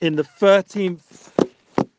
in the 13th,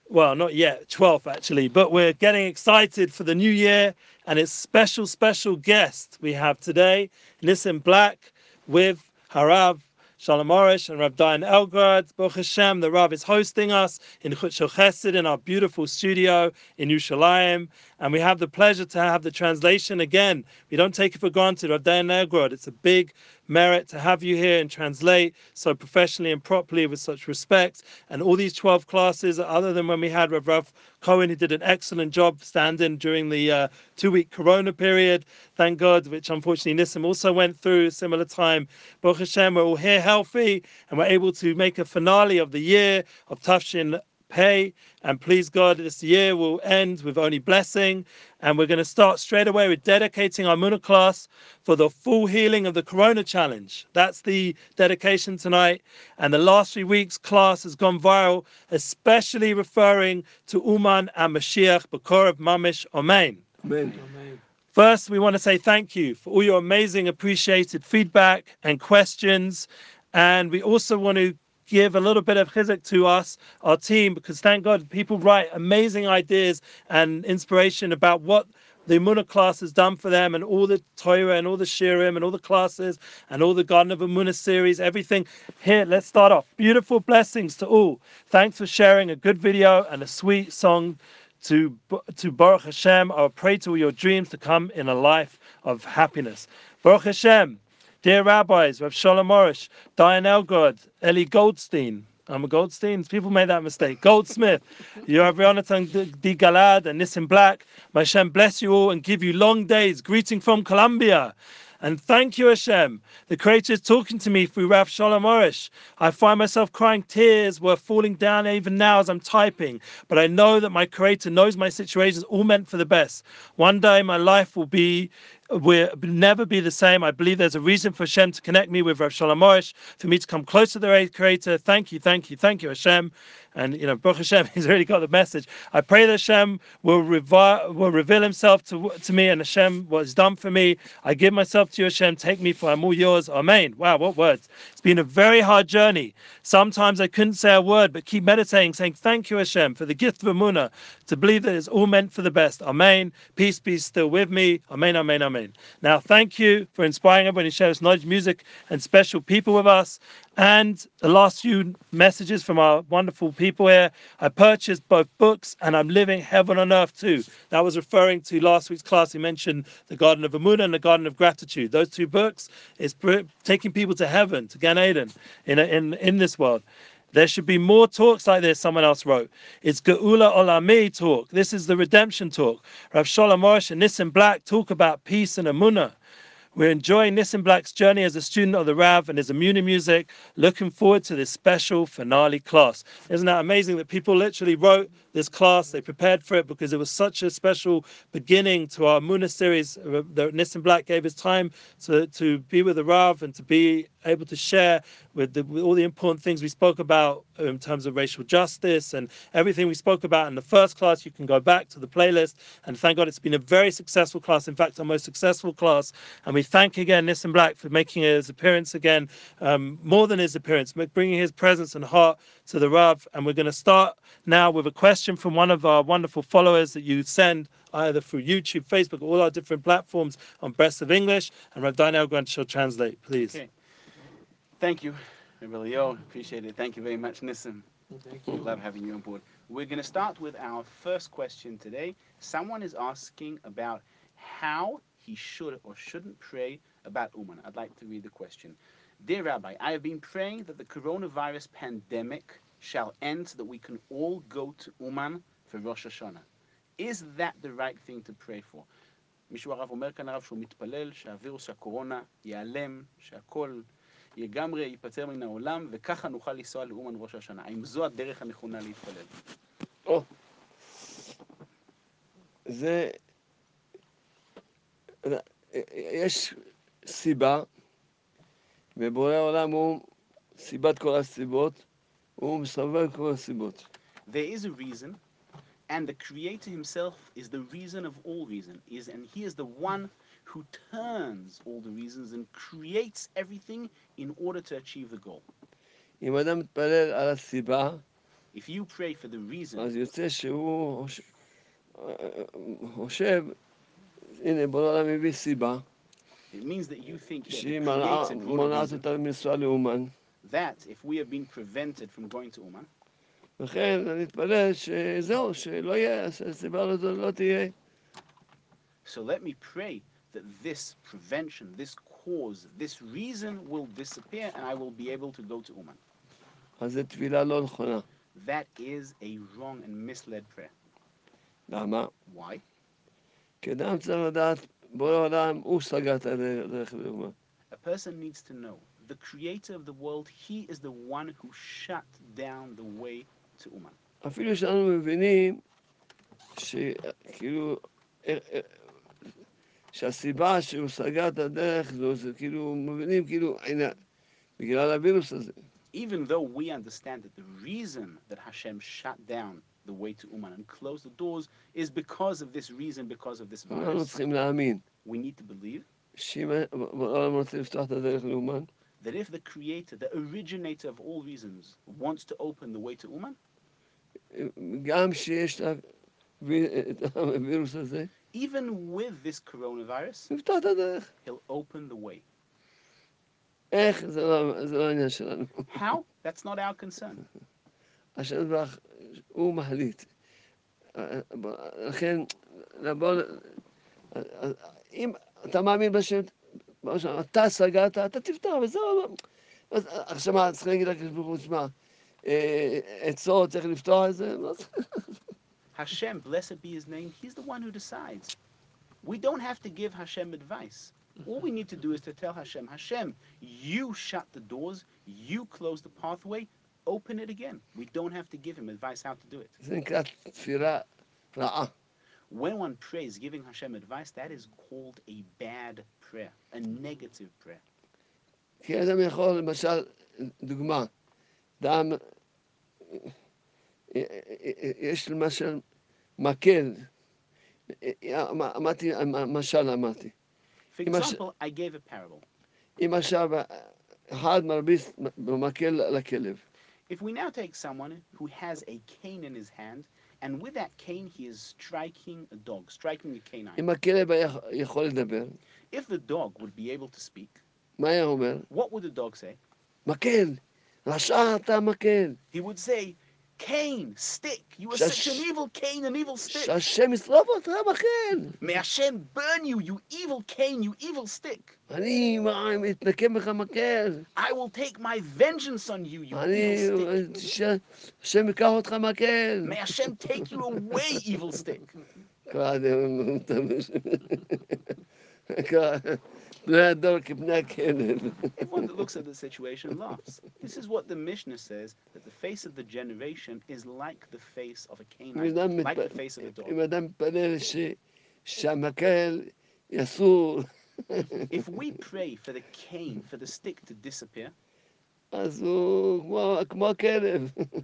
well, not yet, 12th actually, but we're getting excited for the new year and it's special, special guest we have today, Nissim Black with Harav Shalom Arush and Rav Dayan Elgrod. Baruch Hashem, the Rav is hosting us in Chut Shel Chesed in our beautiful studio in Yerushalayim. And we have the pleasure to have the translation again. We don't take it for granted. Rav Dayan Elgrod, it's a big merit to have you here and translate so professionally and properly with such respect. And all these 12 classes, other than when we had Rav, Rav Cohen, who did an excellent job standing during the uh, two week corona period, thank God, which unfortunately Nissim also went through a similar time. Baruch Hashem, we're all here healthy and we're able to make a finale of the year of Tafshin pay. And please God, this year will end with only blessing. And we're going to start straight away with dedicating our Muna class for the full healing of the Corona Challenge. That's the dedication tonight. And the last three weeks' class has gone viral, especially referring to Uman and Mashiach, Bakorov Mamish Amen. Amen. First, we want to say thank you for all your amazing, appreciated feedback and questions. And we also want to give a little bit of chizuk to us, our team, because thank God people write amazing ideas and inspiration about what the Amunah class has done for them, and all the Torah and all the Shirim and all the classes and all the Garden of Amunah series, everything. Here, let's start off. Beautiful blessings to all. Thanks for sharing a good video and a sweet song to to Baruch Hashem. I pray to all your dreams to come in a life of happiness. Baruch Hashem. Dear rabbis, Rav Shalom Arush, Dayan Elgrod, Eli Goldstein, I'm a Goldstein. People made that mistake. Goldsmith, you have Yonatan D. Galad and Nissim Black. May Hashem bless you all and give you long days. Greeting from Colombia. And thank you, Hashem. The Creator is talking to me through Rav Shalom Arush. I find myself crying tears were falling down even now as I'm typing. But I know that my Creator knows my situation is all meant for the best. One day my life will be will never be the same. I believe there's a reason for Hashem to connect me with Rav Shalom Arush, for me to come closer to the Creator. Thank you, thank you, thank you, Hashem. And you know, Baruch Hashem, he's already got the message. I pray that Hashem will, revi- will reveal himself to, to me and Hashem what is done for me. I give myself to you, Hashem. Take me for I'm all yours. Amen. Wow, what words. It's been a very hard journey. Sometimes I couldn't say a word, but keep meditating, saying, Thank you, Hashem, for the gift of Amunah, to believe that it's all meant for the best. Amen. Peace be still with me. Amen, amen, amen. Now, thank you for inspiring everyone to share this knowledge, music, and special people with us. And the last few messages from our wonderful people here. I purchased both books and I'm living heaven on earth too. That was referring to last week's class. He mentioned the Garden of Amunah and the Garden of Gratitude. Those two books is taking people to heaven, to Gan Eden, in, in, in this world. There should be more talks like this, someone else wrote. It's Geula Olami talk. This is the redemption talk. Rav Shalom Arush and Nissim Black talk about peace and Amunah. We're enjoying Nissim Black's journey as a student of the Rav and his Amunah music. Looking forward to this special finale class. Isn't that amazing that people literally wrote this class? They prepared for it because it was such a special beginning to our Amunah series. That Nissim Black gave his time to, to be with the Rav and to be able to share with, the, with all the important things we spoke about in terms of racial justice and everything we spoke about in the first class. You can go back to the playlist. And thank God it's been a very successful class. In fact, our most successful class. And we thank again Nissim Black for making his appearance again, um, more than his appearance, bringing his presence and heart to the Rav. And we're going to start now with a question from one of our wonderful followers that you send either through YouTube, Facebook, all our different platforms on Breslev English. And Rav Daniel Grant shall translate, please. Okay. Thank you, Yo. Appreciate it. Thank you very much, Nissim. Thank you. Love having you on board. We're going to start with our first question today. Someone is asking about how he should or shouldn't pray about Uman. I'd like to read the question. Dear Rabbi, I have been praying that the coronavirus pandemic shall end so that we can all go to Uman for Rosh Hashanah. Is that the right thing to pray for? מישהו הרב אומר כאן הרב שהוא מתפלל שהווירוס של הקורונה ייעלם, שהכל לגמרי ייפטר מן העולם, וככה נוכל לנסוע לאומן ראש השנה. האם זו הדרך הנכונה להתפלל? או, זה... יש סיבה, ובורא העולם הוא סיבת כל הסיבות, הוא מסובב כל הסיבות. There is a reason, and the Creator Himself is the reason of all reason, is, and He is the one who turns all the reasons and creates everything in order to achieve the goal. אם אדם מתפלל על הסיבה, If you pray for the reason, אז יוצא שהוא חוש- חושב, הנה בורא העולם הביא סיבה, it means that you think that שהיא the מנעה- creator brought a מונעת reason. אותנו מלנסוע לאומן, that if we have been prevented from going to Uman, לכן אני מתפלל שזהו, שלא יהיה, שהסיבה הזו לא תהיה. so let me pray that this prevention, this cause, this reason will disappear and I will be able to go to Uman. אז זו תפילה לא נכונה. That is a wrong and misled prayer. למה? Why? כי אדם צריך לדעת, בורא העולם, הוא סגר את הדרך לאומן. A person needs to know the creator of the world, he is the one who shut down the way to Uman. אפילו שאנחנו מבינים שכאילו, אה, אה, שהסיבה שהוא סגר את הדרך זו, זה כאילו, מבינים כאילו, הנה, בגלל הווירוס הזה. Even though we understand that the reason that Hashem shut down the way to Uman and closed the doors is because of this reason, because of this virus, we need to believe that if the creator, the originator of all reasons, wants to open the way to Uman, even with this coronavirus, he'll open the way. לא העניין שלנו. How? That's not our concern. השם יתברך, הוא מחליט. לכן, לבוא, אם אתה מאמין בשם, אתה סגרת, אתה תפתח, וזהו. עכשיו מה, צריך להגיד לקדוש ברוך הוא, תשמע, אה, עצות, צריך לפתוח את זה? לא צריך. Hashem, blessed be his name, he's the one who decides. We don't have to give Hashem advice. All we need to do is to tell Hashem, Hashem, you shut the doors, you close the pathway, open it again. We don't have to give him advice how to do it. זה נקרא תפירה רעה. When one prays giving Hashem advice, that is called a bad prayer, a negative prayer. כי אדם יכול, למשל, דוגמה, אדם, יש למשל מקל, אמרתי, משל אמרתי, For Ima- example, I gave a parable. אם עכשיו אחד מרביץ במקל לכלב, If we now take someone who has a cane in his hand, and with that cane he is striking a dog, striking a canine. אם הכלב היה יכול לדבר, If the dog would be able to speak, מה היה אומר? what would the dog say? מקל, רשע אתה מקל, He would say, Cain, stick. You are Shush. such an evil Cain, an evil stick. שהשם ישרוף אותך מקל. May Hashem burn you, you evil Cain, you evil stick. אני מתנקם בך מקל. I will take my vengeance on you, you אני, evil stick. שהשם ייקח אותך מקל. May Hashem take you away, evil stick. בני הדור כבני הכלב. Everyone that looks at the situation laughs. This is what the Mishnah says that the face of the generation is like the face of a canine, like the face of a dog. if we pray for the cane, for the stick to disappear,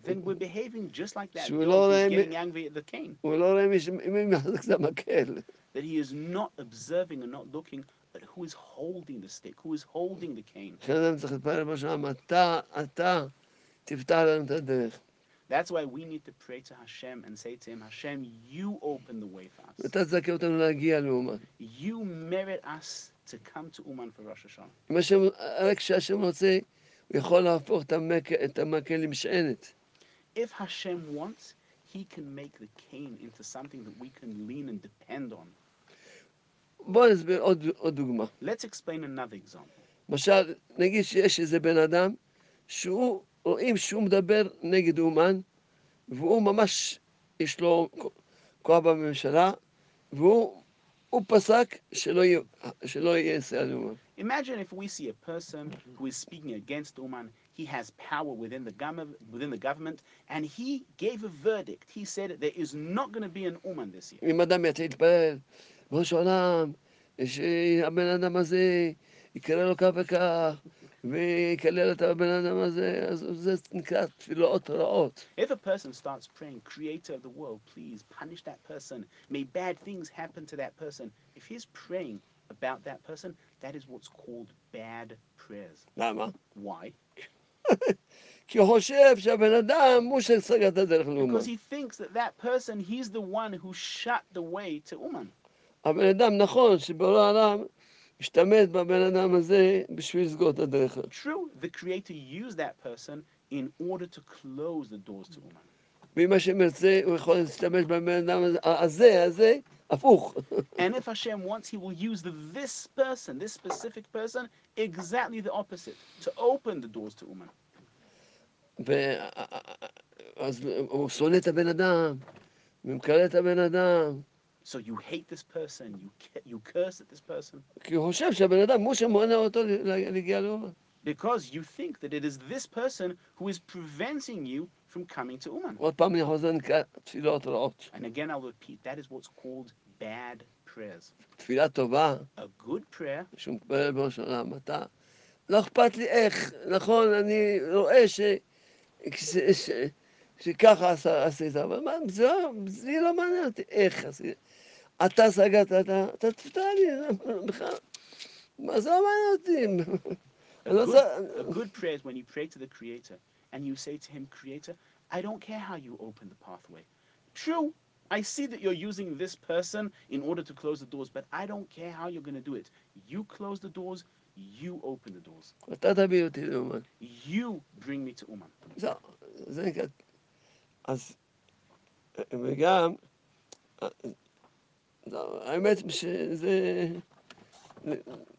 then we're behaving just like that. Dog getting angry at the cane. that he is not observing and not looking but who is holding the stick? Who is holding the cane? That's why we need to pray to Hashem and say to Him, Hashem, you open the way for us. You merit us to come to Uman for Rosh Hashanah. If Hashem wants, He can make the cane into something that we can lean and depend on. בואו נסביר עוד, עוד דוגמה. Let's explain another example. למשל, נגיד שיש איזה בן אדם שהוא, רואים שהוא מדבר נגד אומן, והוא ממש, יש לו כוח בממשלה, והוא הוא פסק שלא יהיה, שלא יהיה נסיעה לאומן. Imagine if we see a person who is speaking against Uman, he has power within the, gov- within the government, and he gave a verdict. He said there is not going to be an Uman this year. אם אדם יתחיל להתפלל, ראש העולם, שהבן אדם הזה יקרא לו כך וכך, ויקלל את הבן אדם הזה, אז זה נקרא תפילות רעות. If a person starts praying, Creator of the world, please punish that person, may bad things happen to that person, if he's praying about that person, that is what's called bad prayers. למה? Why? כי הוא חושב שהבן אדם הוא שסגר את הדרך לאומן. Because he thinks that that person, he's the one who shut the way to Uman. הבן אדם, נכון שבורא העולם השתמש בבן אדם הזה בשביל לסגור את הדרך. True, the Creator used that person in order to close the doors to Uman. ואם השם ירצה, הוא יכול להשתמש בבן אדם הזה, הזה, הפוך. And if Hashem wants, He will use the, this person, this specific person, exactly the opposite, to open the doors to. ו- אז הוא שונא את הבן אדם, ומקלל את הבן אדם, So you hate this person, you you curse at this person, כי הוא חושב שהבן אדם הוא שמונע אותו להגיע לאומן. because you think that it is this person who is preventing you from coming to Uman. עוד פעם אני חוזר, נקרא תפילות רעות. And again, I'll repeat, that is what's called bad prayers. תפילה טובה, A good prayer שהוא מתפלל בראש העולם, אתה, לא אכפת לי איך, נכון, אני רואה ש... שככה עשית, אבל מה, לא, זה לא מעניין אותי איך עשית. אתה סגרת, אתה, אתה תפתר לי, בכלל, מה זה לא מעניין אותי. A אני לא good, צריך- a good prayer is when you pray to the Creator and you say to Him, Creator, I don't care how you open the pathway. True, I see that you're using this person in order to close the doors, but I don't care how you're going to do it. You close the doors, you open the doors. אתה תביא אותי לאומן. You bring me to Uman. זהו, זה נקרא... אז, וגם, זהו, האמת שזה,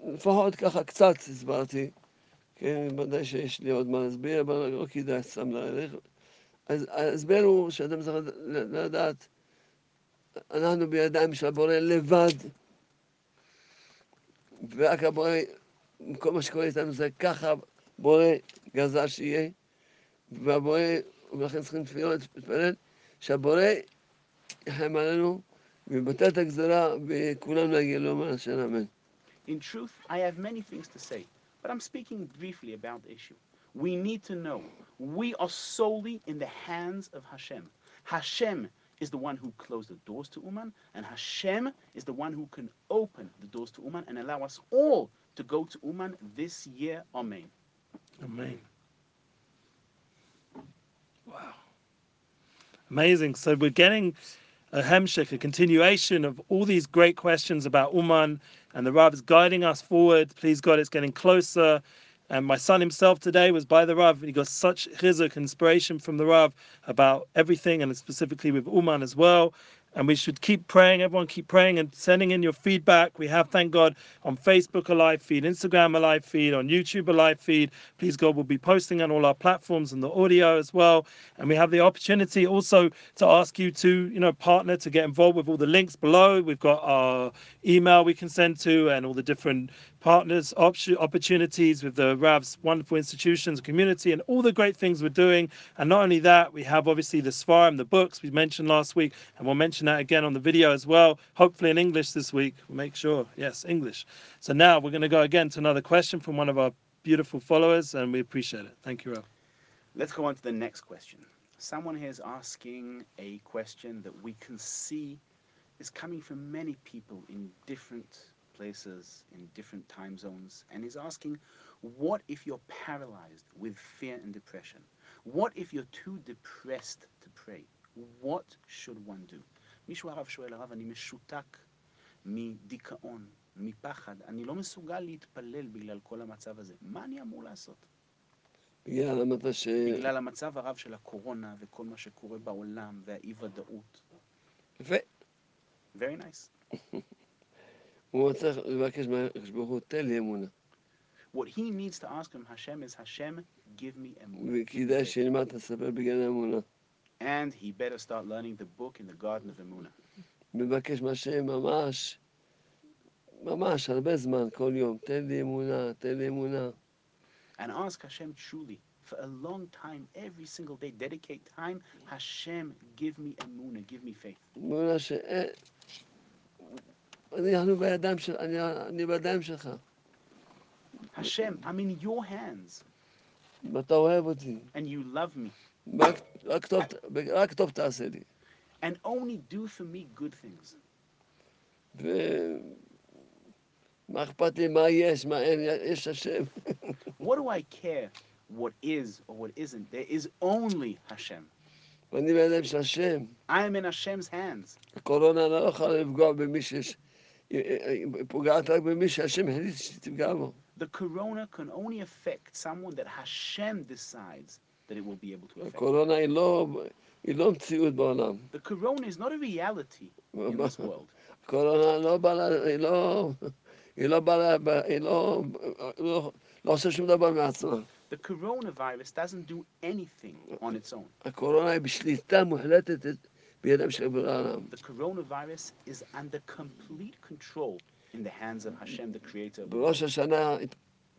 לפחות ככה קצת הסברתי, כן, ודאי שיש לי עוד מה להסביר, אבל לא כדאי סתם להאריך. אז ההסבר הוא שאדם צריך לד- לדעת, אנחנו בידיים של הבורא לבד, ורק הבורא, כל מה שקורה איתנו זה ככה בורא גזר שיהיה, והבורא, ולכן צריכים תפילות, להתפלל, שהבורא יחם עלינו ויבטל את הגזרה וכולם נגיע לאומר אשר אמן. In truth, I have many things to say, but I'm speaking briefly about the issue. We need to know we are solely in the hands of Hashem. Hashem is the one who closed the doors to Uman, and Hashem is the one who can open the doors to Uman and allow us all to go to Uman this year. Amen. Amen. Wow. Amazing. So we're getting a hemshik, a continuation of all these great questions about Uman, and the Rav is guiding us forward. Please God, it's getting closer. And my son himself today was by the Rav. He got such chizuk, inspiration from the Rav about everything, and specifically with Uman as well. And we should keep praying. Everyone keep praying and sending in your feedback. We have, thank God, on Facebook a live feed, Instagram a live feed, on YouTube a live feed. Please God, we'll be posting on all our platforms and the audio as well. And we have the opportunity also to ask you to, you know, partner to get involved with all the links below. We've got our email we can send to and all the different partners, opportunities with the Rav's wonderful institutions, community, and all the great things we're doing. And not only that, we have obviously the Svarim, the books we mentioned last week, and we'll mention that again on the video as well. Hopefully in English this week. We'll make sure, yes, English. So now we're going to go again to another question from one of our beautiful followers, and we appreciate it. Thank you, Rav. Let's go on to the next question. Someone here is asking a question that we can see is coming from many people in different places, in different time zones, and is asking, what if you're paralyzed with fear and depression? What if you're too depressed to pray? What should one do? מישהו הרב שואל, הרב, אני משותק מדיכאון, מפחד, אני לא מסוגל להתפלל בגלל כל המצב הזה. מה אני אמור לעשות? בגלל אמרת ש... בגלל המצב הרב של הקורונה וכל מה שקורה בעולם והאי-ודאות. יפה. Very nice. What he needs to ask from Hashem is, Hashem, give me אמונה. וכדאי שילמד את הספר בגן האמונה. And he better start learning the book in the Garden of Emuna. מבקש מהשם ממש, ממש הרבה זמן, כל יום, תן לי אמונה, תן לי אמונה. And ask Hashem truly, for a long time, every single day, dedicate time, Hashem, give me אמונה, give me faith. אמונה ש... אה, אנחנו בידיים של... אני, אני בידיים שלך. Hashem, I'm in your hands, ואתה אוהב אותי. and you love me, רק, רק, טוב, רק טוב תעשה לי. and only do for me good things. ומה אכפת לי מה יש, מה אין, יש השם. What do I care what is or what isn't. There is only Hashem. ואני בידיים של השם. I am in Hashem's hands. הקורונה לא יכולה לפגוע במי שיש... היא- היא היא פוגעת רק במי שהשם החליט שתפגע בו. The corona can only affect someone that Hashem decides that it will be able to affect. הקורונה היא לא, היא לא מציאות בעולם. The corona is not a reality in this world. הקורונה לא באה, לה- היא לא... היא לא באה, לה- היא לא... לא- לא עושה שום דבר מעצמה. The coronavirus doesn't do anything on its own. הקורונה היא בשליטה מוחלטת בידיים של בורא העולם. The coronavirus is under complete control in the hands of Hashem, the creator of the world. בראש השנה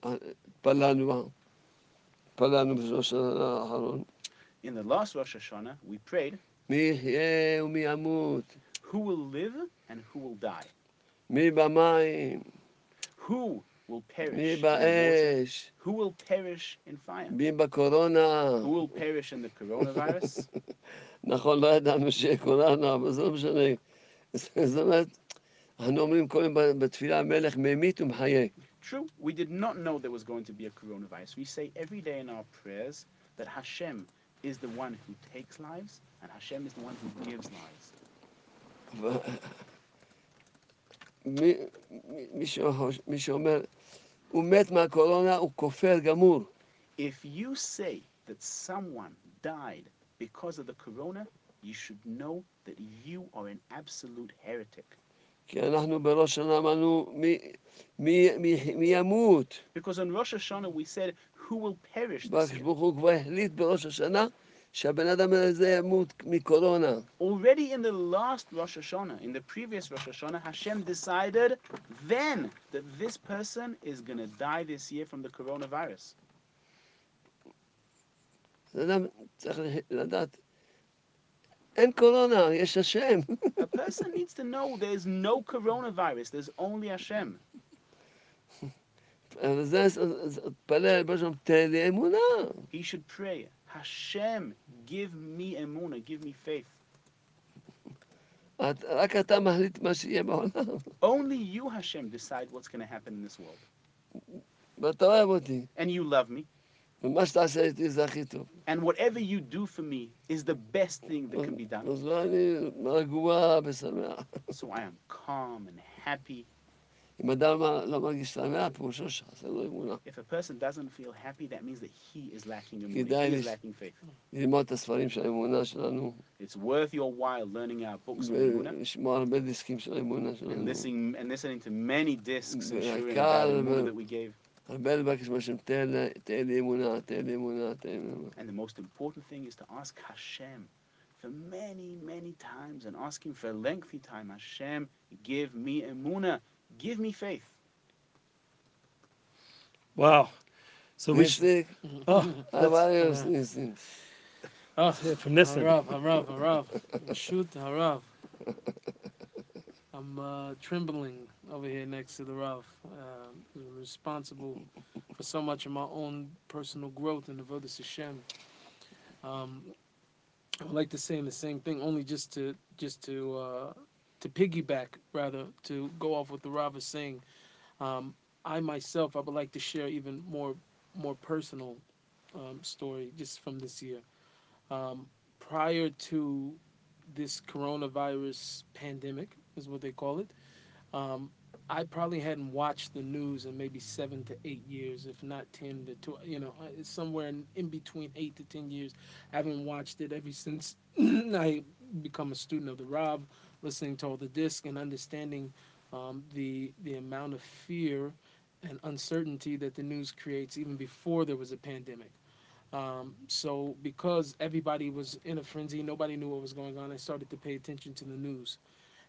התפללנו, התפללנו בראש השנה האחרון. In the last Rosh Hashanah, we prayed, מי יחיה ומי ימות, who will live and who will die? מי במים, Who will perish מי in water? באש, Who will perish in fire? מי בקורונה. Who will perish in the coronavirus? נכון, לא ידענו שיהיה קורונה, אבל זה לא משנה. זאת אומרת, אנחנו אומרים כל יום בתפילה, המלך ממית ומחיה. True, we did not know there was going to be a coronavirus. We say every day in our prayers that Hashem is the one who takes lives and Hashem is the one who gives lives. מי, מי, מי, שאומר- מי שאומר, הוא מת מהקורונה, הוא כופר גמור. If you say that someone died because of the corona, you should know that you are an absolute heretic. כי אנחנו בראש השנה אמרנו, מי, מי, מי, מי ימות? Because on Rosh Hashanah we said, who will perish this הקדוש year? ברוך הוא כבר החליט בראש השנה שהבן אדם הזה ימות מקורונה. Already in the last Rosh Hashanah, in the previous Rosh Hashanah, Hashem decided then that this person is going to die this year from the coronavirus. אז אדם צריך לדעת, אין קורונה, יש השם. A person needs to know there's no coronavirus, there's only Hashem. וזה, אז תפלל, בראש השנה, תן לי אמונה. He should pray, Hashem, give me emuna, give me faith. את- רק אתה מחליט מה שיהיה בעולם. Only you, Hashem, decide what's going to happen in this world. ואתה אוהב אותי, And you love me. ומה שתעשה איתי זה הכי טוב. And whatever you do for me is the best thing that can be done. אז לא אני רגוע ושמח. So I am calm and happy. אם אדם לא מרגיש שמח, פירושו שחסר לו אמונה. If a person doesn't feel happy, that means that he is lacking emuna, כדאי he is לש- lacking faith. ללמוד את הספרים של האמונה שלנו, It's worth your while learning our books of emuna ולשמוע הרבה דיסקים של האמונה and שלנו. listening and listening to many discs and sharing והקהל about emuna ו- that we gave. And the most important thing is to ask Hashem for many, many times and ask Him for a lengthy time Hashem, give me emuna, give me faith. Wow. So we should. Oh, oh, from this. Harav, Harav, Harav. Shoot, Harav. I'm uh, trembling over here next to the Rav. Uh, responsible for so much of my own personal growth in the Vodas Hashem. Um, I would like to say the same thing, only just to just to uh, to piggyback, rather to go off what the Rav is saying. Um, I myself, I would like to share even more more personal um, story just from this year. Um, prior to this coronavirus pandemic, is what they call it, um, I probably hadn't watched the news in maybe seven to eight years, if not 10 to 12, you know, uh, somewhere in, in between eight to 10 years. I haven't watched it ever since I become a student of the Rav, listening to all the disc and understanding um, the, the amount of fear and uncertainty that the news creates even before there was a pandemic. Um, so because everybody was in a frenzy, nobody knew what was going on. I started to pay attention to the news,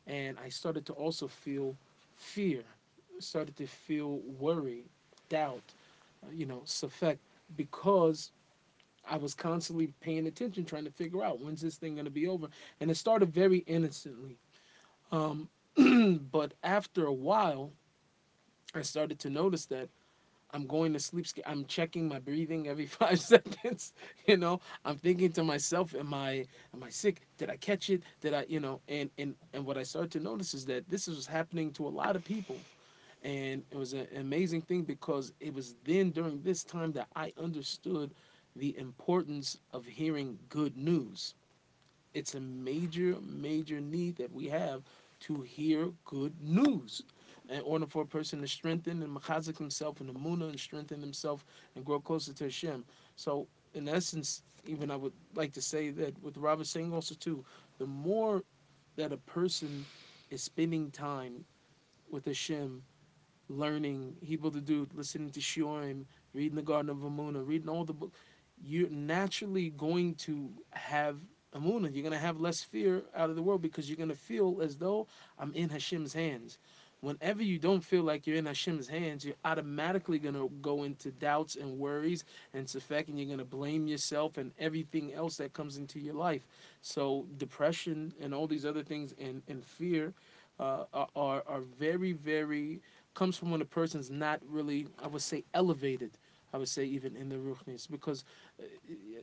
and I started to also feel fear. Started to feel worry, doubt, uh, you know, suspect because I was constantly paying attention, trying to figure out when's this thing going to be over. And it started very innocently, um, but after a while, I started to notice that I'm going to sleep. I'm checking my breathing every five seconds. You know, I'm thinking to myself, "Am I, am I sick? Did I catch it? Did I, you know?" And and and what I started to notice is that this was happening to a lot of people, And it was an amazing thing because it was then during this time that I understood the importance of hearing good news. It's a major, major need that we have to hear good news in order for a person to strengthen and machazik himself in the and strengthen himself and grow closer to Hashem. So, in essence, even I would like to say that with is saying also too, the more that a person is spending time with Hashem, learning, Hebrew to do, listening to Shiurim, reading the Garden of Amuna, reading all the books, you're naturally going to have Amuna. You're going to have less fear out of the world because you're going to feel as though I'm in Hashem's hands. Whenever you don't feel like you're in Hashem's hands, you're automatically going to go into doubts and worries and safek, and you're going to blame yourself and everything else that comes into your life. So depression and all these other things and, and fear uh, are, are very, very, comes from when a person's not really, I would say, elevated. I would say even in the ruchnis because uh,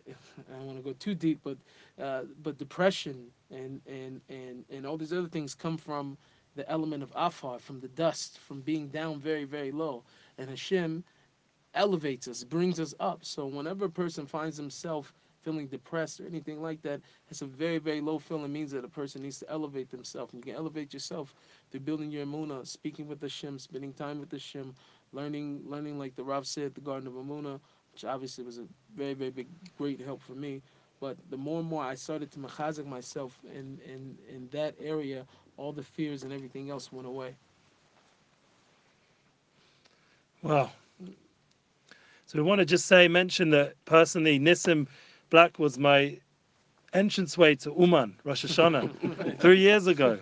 I don't want to go too deep, but uh, but depression and and and and all these other things come from the element of afar, from the dust, from being down very very low, and Hashem elevates us, brings us up. So whenever a person finds himself feeling depressed or anything like that, it's a very, very low feeling means that a person needs to elevate themselves. You can elevate yourself through building your emuna, speaking with Hashem, spending time with Hashem, learning, learning like the Rav said, the Garden of Amuna, which obviously was a very, very big, great help for me. But the more and more I started to machazik myself in, in, in that area, all the fears and everything else went away. Wow. So we want to just say, mention that personally, Nissim Black was my entranceway to Uman, Rosh Hashanah, three years ago.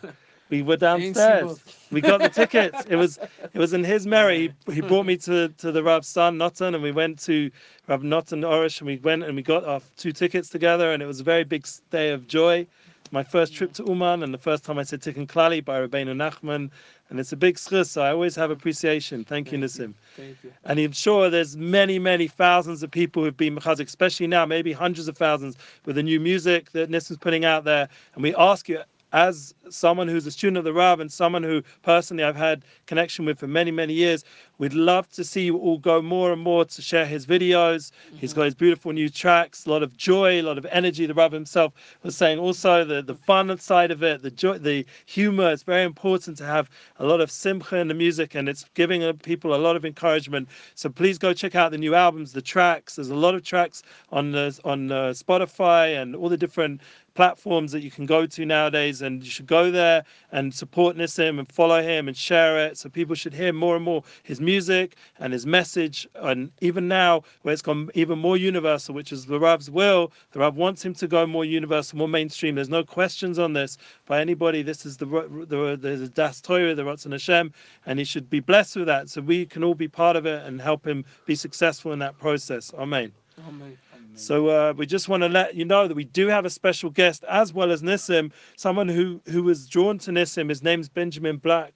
We were downstairs. We got the tickets. It was it was in his merit. He, he brought me to, to the Rav's son, Notan, and we went to Rab Notan Arush, and we went and we got our two tickets together, and it was a very big day of joy. My first trip to Uman, and the first time I said Tikkun Klali by Rabbeinu Nachman, and it's a big schus. So I always have appreciation. Thank, you, Nissim. Thank you. And I'm sure there's many, many thousands of people who've been mechazik, especially now, maybe hundreds of thousands with the new music that Nissim's putting out there. And we ask you, as someone who's a student of the Rav and someone who personally I've had connection with for many, many years, we'd love to see you all go more and more to share his videos. Mm-hmm. He's got his beautiful new tracks, a lot of joy, a lot of energy. The Rav himself was saying also the, the fun side of it, the joy, the humor. It's very important to have a lot of simcha in the music and it's giving people a lot of encouragement. So please go check out the new albums, the tracks. There's a lot of tracks on the, on uh, Spotify and all the different platforms that you can go to nowadays, and you should go there and support Nissim and follow him and share it. So people should hear more and more his music and his message. And even now, where it's gone even more universal, which is the Rav's will, the Rav wants him to go more universal, more mainstream. There's no questions on this by anybody. This is the the, the, Das Torah, the Ratzon Hashem, and he should be blessed with that. So we can all be part of it and help him be successful in that process. Amen. Amen. So uh, we just want to let you know that we do have a special guest as well as Nissim, someone who who was drawn to Nissim. His name's Benjamin Black,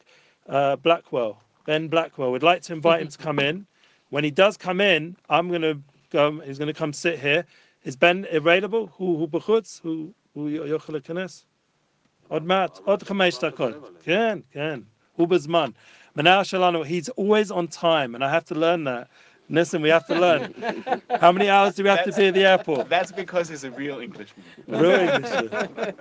uh, Blackwell. Ben Blackwell. We'd like to invite him to come in. When he does come in, I'm going to go. He's going to come sit here. Is Ben available? Who who בחוץ? who who יכול להיכנס? עוד מעט, עוד חמש דקות. כן, כן. הוא בזמן. מנהל שלנו, he's always on time, and I have to learn that. Listen, we have to learn. How many hours do we have that's, to be at the airport? That's because he's a real Englishman. Real Englishman.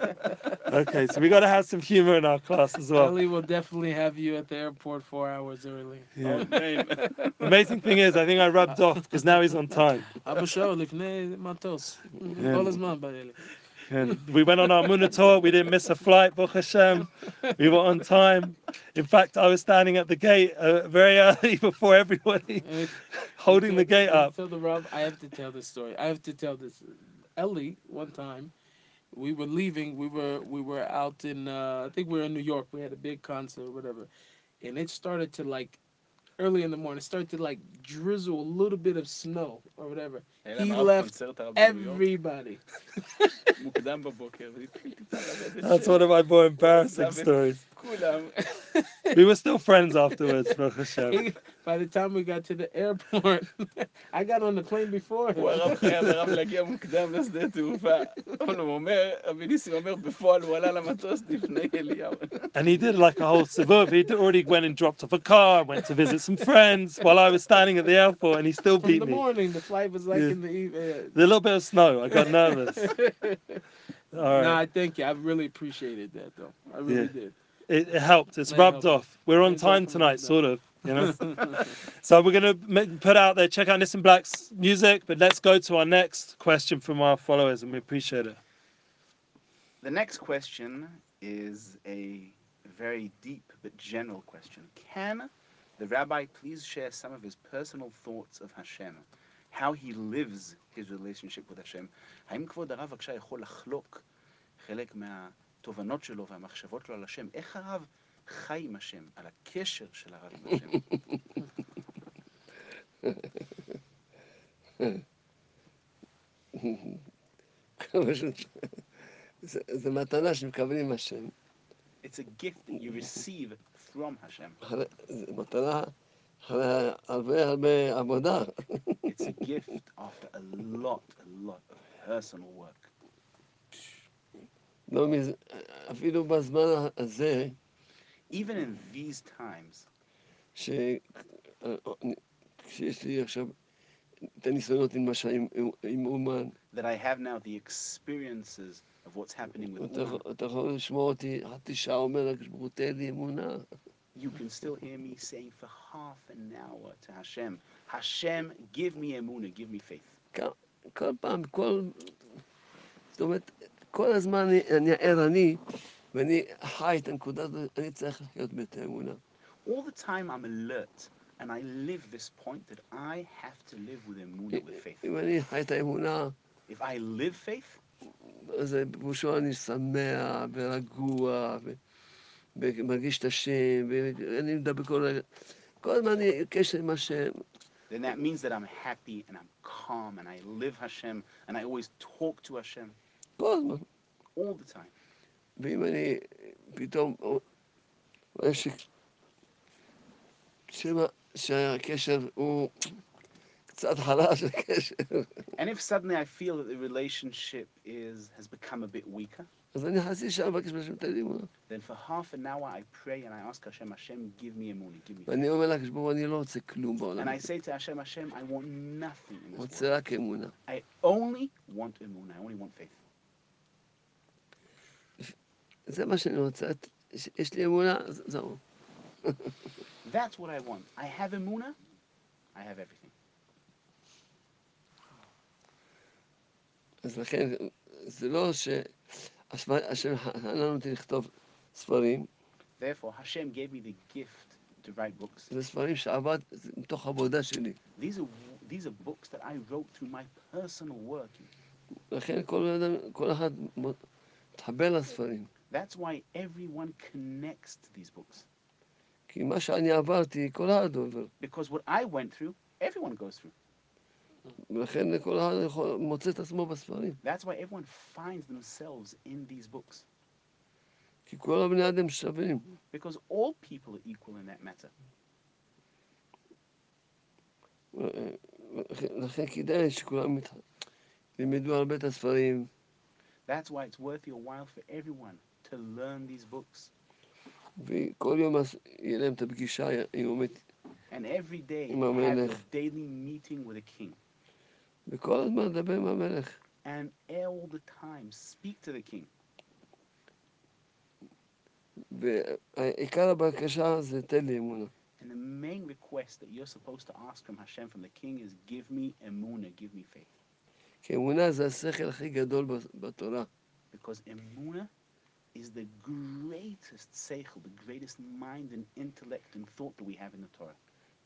okay, so we got to have some humor in our class as well. Ellie will definitely have you at the airport four hours early. Yeah. Oh, Amazing thing is, I think I rubbed off because now he's on time. yeah and we went on our Minotaur. We didn't miss a flight, Baruch Hashem. We were on time. In fact, I was standing at the gate uh, very early before everybody, holding the gate up. The I have to tell this story. I have to tell this. Ellie, one time, we were leaving. We were we were out in uh, I think we were in New York. We had a big concert, whatever, and it started to like early in the morning, start to like drizzle a little bit of snow or whatever. And he left everybody. That's one of my more embarrassing stories. כולם. We were still friends afterwards, Baruch Hashem. By the time we got to the airport, I got on the plane before him. הוא הרב חייב הרב להגיע מוקדם לשדה תעופה. אבל הוא אומר, רבי ניסים אומר, בפועל הוא עלה למטוס לפני אליהו. And he did like a whole suburb. He already went and dropped off a car, went to visit some friends while I was standing at the airport, and he still From beat the me. morning, the flight was like Yeah. in the evening. The little bit of snow, I got nervous. All No, right. I thank you. I really appreciated that, though. I really Yeah. did. it helped. It's rubbed off. We're on time tonight, sort of. You know. so we're gonna put out there. Check out Nissim Black's music, but let's go to our next question from our followers, and we appreciate it. The next question is a very deep but general question. Can the rabbi please share some of his personal thoughts of Hashem, how he lives his relationship with Hashem? מהתובנות שלו והמחשבות שלו על השם? איך הרב חי עם השם? על הקשר של הרב עם השם? זה- מתנה שמקבלים השם. It's a gift that you receive from Hashem. אחרי- זה מתנה אחרי הרבה הרבה עבודה. It's a gift after a lot, a lot of personal work. לא מז... אפילו בזמן הזה, Even in these times, ש... כשיש לי עכשיו את הניסיונות עם אומן, that I have now the experiences of what's happening with אתה, יכול- אתה יכול לשמוע אותי חצי שעה אומר ברוך הוא תן לי אמונה. you can still hear me saying for half an hour to Hashem, Hashem, give me emuna, give me faith. כל פעם, כל... זאת אומרת, כל הזמן אני, אני ערני, ואני חי את הנקודה הזאת, אני צריך לחיות בית האמונה. All the time I'm alert and I live this point that I have to live with emuna, with faith. אם אני חי את האמונה, If I live faith, אז פירושו אני שמח ורגוע, ומרגיש את השם, ואני מדבר כל רגע. כל הזמן אני קשר עם השם. then that means that I'm happy and I'm calm and I live Hashem and I always talk to Hashem כל הזמן. all the time. ואם אני פתאום רואה ש... שמה, שהקשר הוא קצת חלש, הקשר, And if suddenly I feel that the relationship is has become a bit weaker, אז אני חצי שעה מבקש מהשם תן לי אמונה. then for half an hour I pray and I ask Hashem, Hashem, give me emuna, give me. ואני אומר לקדוש ברוך אני לא רוצה כלום בעולם. And I say to Hashem, Hashem, I want nothing in this רוצה world. רק אמונה. I only want emuna, I only want faith. זה מה שאני רוצה. יש- לי אמונה, זהו. That's what I want. I have emuna, I have everything. אז לכן, זה לא שהשם לנו אותי לכתוב ספרים, Therefore, Hashem gave me the gift to write books. זה ספרים שעבד מתוך עבודה שלי. These are these are books that I wrote through my personal work. לכן כל אדם, כל אחד מתחבר לספרים. That's why everyone connects to these books. כי מה שאני עברתי, כל אחד עובר. Because what I went through, everyone goes through. ולכן כל אחד יכול, מוצא את עצמו בספרים. That's why everyone finds themselves in these books. כי כל הבני אדם שווים. Because all people are equal in that matter. לכן- לכן כדאי שכולם מת- ילמדו הרבה את הספרים, That's why it's worth your while for everyone to learn these books. וכל יום אז יהיה להם את הפגישה עם באמת, And every day Im have Melech. a daily meeting with a king. וכל הזמן לדבר עם המלך. And all the time speak to the king. ועיקר הבקשה זה תן לי אמונה. And the main request that you're supposed to ask from Hashem, from the king, is give me emuna, give me faith. כי אמונה זה השכל הכי גדול ב- בתורה. Because emuna is the greatest seichel, the greatest mind and intellect and thought that we have in the Torah.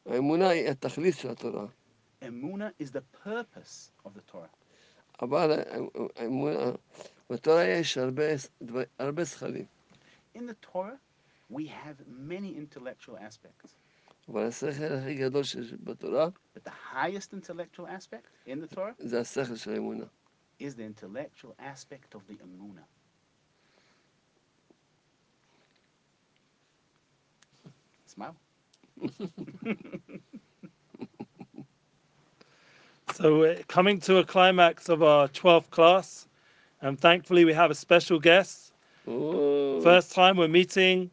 האמונה היא התכלית של התורה. Emuna is the purpose of the Torah. אבל האמונה, בתורה יש הרבה, דבר- הרבה שכלים. In the Torah, we have many intellectual aspects. אבל השכל הכי גדול שיש בתורה But the highest intellectual aspect in the Torah זה השכל של האמונה. is the intellectual aspect of the emuna. Smile. So we're coming to a climax of our 12th class, and thankfully we have a special guest. או, First time we're meeting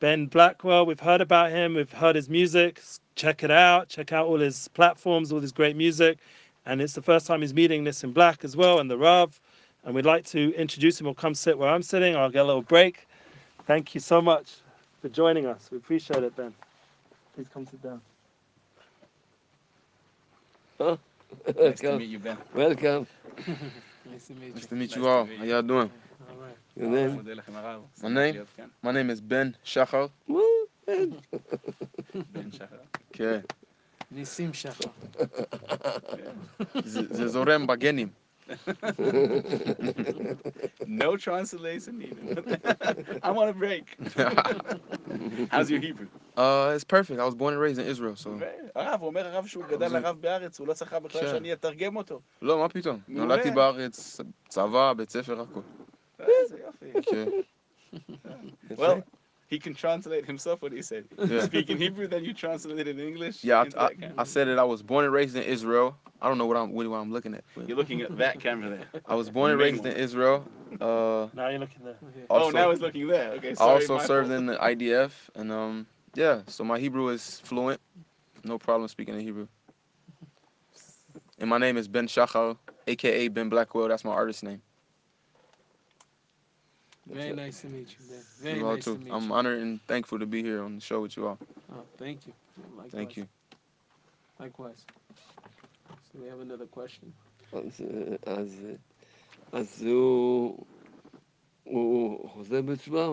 Ben Blackwell. We've heard about him, we've heard his music. Check it out. Check out all his platforms, all his great music. And it's the first time he's meeting Nissim Black as well, and the Rav. And we'd like to introduce him. We'll come sit where I'm sitting. I'll get a little break. Thank you so much for joining us. We appreciate it, Ben. Please come sit down. Oh, nice to meet you, Ben. Welcome. nice to meet you. Nice to meet you all. How y'all doing? Your name? My name? My name is Ben Shachar. Woo, Ben. ben Shachar. Okay. Nissim Shachar. זה זורם בגנים No translation needed. I'm on a break. How's your Hebrew? Uh, it's perfect. I was born and raised in Israel, so... הרב, אומר הרב שהוא גדל זה- הרב בארץ, הוא לא צריך בכלל כן. שאני אתרגם אותו. לא, מה פתאום? מעולה. נולדתי בארץ, צבא, בית ספר, הכל. איזה יופי. כן. Well, he can translate himself what he said. You Yeah. speak in Hebrew, then you translate it in English. Yeah, I, I. I said that I was born and raised in Israel. I don't know what I'm what, I'm looking at. You're looking at that camera there. I was born and raised one. in Israel. Uh, Now you're looking there. Okay. oh, now he's looking there. Okay, I also served fault. in the IDF, and um, yeah, so my Hebrew is fluent. No problem speaking in Hebrew. And my name is Ben Shachar, aka Ben Blackwell. That's my artist name. Very nice to meet you, Ben. Very You all nice too. to meet I'm you. honored and thankful to be here on the show with you all. Oh, thank you. Likewise. Thank you. Likewise. So we have another question. אז, אה, אז, אה, אז הוא, הוא חוזר בתשובה?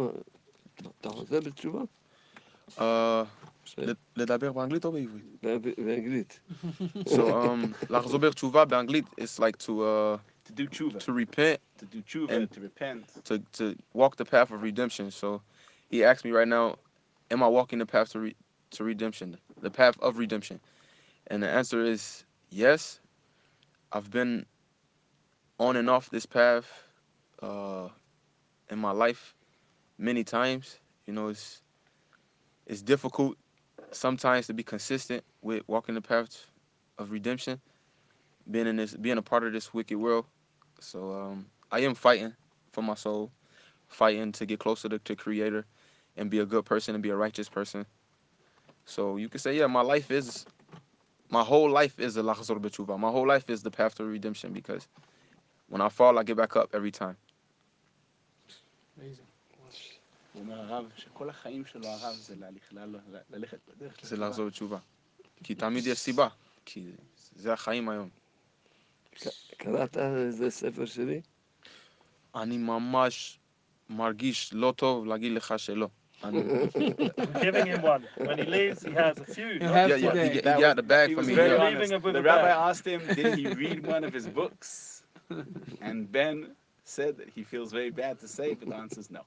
אתה חוזר בתשובה? Uh, בסדר. לד- לדבר באנגלית או בעברית? בא- באנגלית. So, um, לחזור בתשובה באנגלית is like to uh to do tshuva. to repent, To do tshuva, And- to repent. to to walk the path of redemption. So, he asked me right now, am I walking the path to re- to redemption, the path of redemption? And the answer is yes. I've been on and off this path uh, in my life many times. You know, it's it's difficult sometimes to be consistent with walking the path of redemption, being in this, being a part of this wicked world. So um, I am fighting for my soul, fighting to get closer to, to Creator, and be a good person and be a righteous person. So you can say, yeah, my life is, my whole life is a lachzor b'tshuva. My whole life is the path to redemption because when I fall, I get back up every time. Amazing. הוא אומר הרב שכל החיים שלו הרב זה להליך- ל- ללכת בדרך של זה תשובה. לחזור בתשובה. כי תמיד יש סיבה, כי זה החיים היום. קראת איזה ספר שלי? אני ממש מרגיש לא טוב להגיד לך שלא. אני- I'm giving him one. When he leaves, he has a few. You not have yeah, just yeah, one. he, today. he That got was- the bag He for was me. very yeah. leaving honest. him with The a rabbi bag. asked him, did he read one of his books? And Ben said that he feels very bad to say, but the answer is no.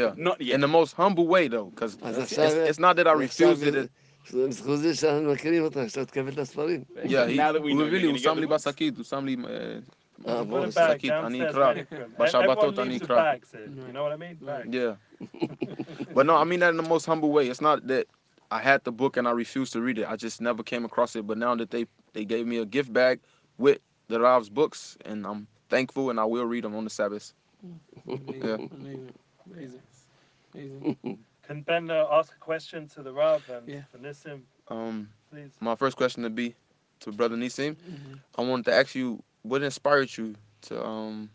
Yeah. Not yet. In the most humble way though, because אז it's, עכשיו... it's not that I עכשיו, refused it. בזכות זה שאנחנו מכירים אותך, עכשיו תקבל את הספרים. Yeah, he, now that we הוא know, הביא לי, you're הוא gonna שם get לי the books. בשקית, הוא שם לי... אה, אה, Put בוא, a bag שקית, אני downstairs אקרא. ready for him. בשבתות Everyone אני leaves with אקרא. bags here. You know what I mean? Bags. Yeah. but no, I mean that in the most humble way. It's not that I had the book and I refused to read it. I just never came across it. But now that they they gave me a gift bag with the Rav's books, and I'm thankful, and I will read them on the Sabbath. Amazing. Yeah. Amazing. Amazing. Amazing. Can Ben uh, ask a question to the Rav and Yeah. for Nissim, Um, please? my first question to be to Brother Nissim. Mhm. I wanted to ask you what inspired you to um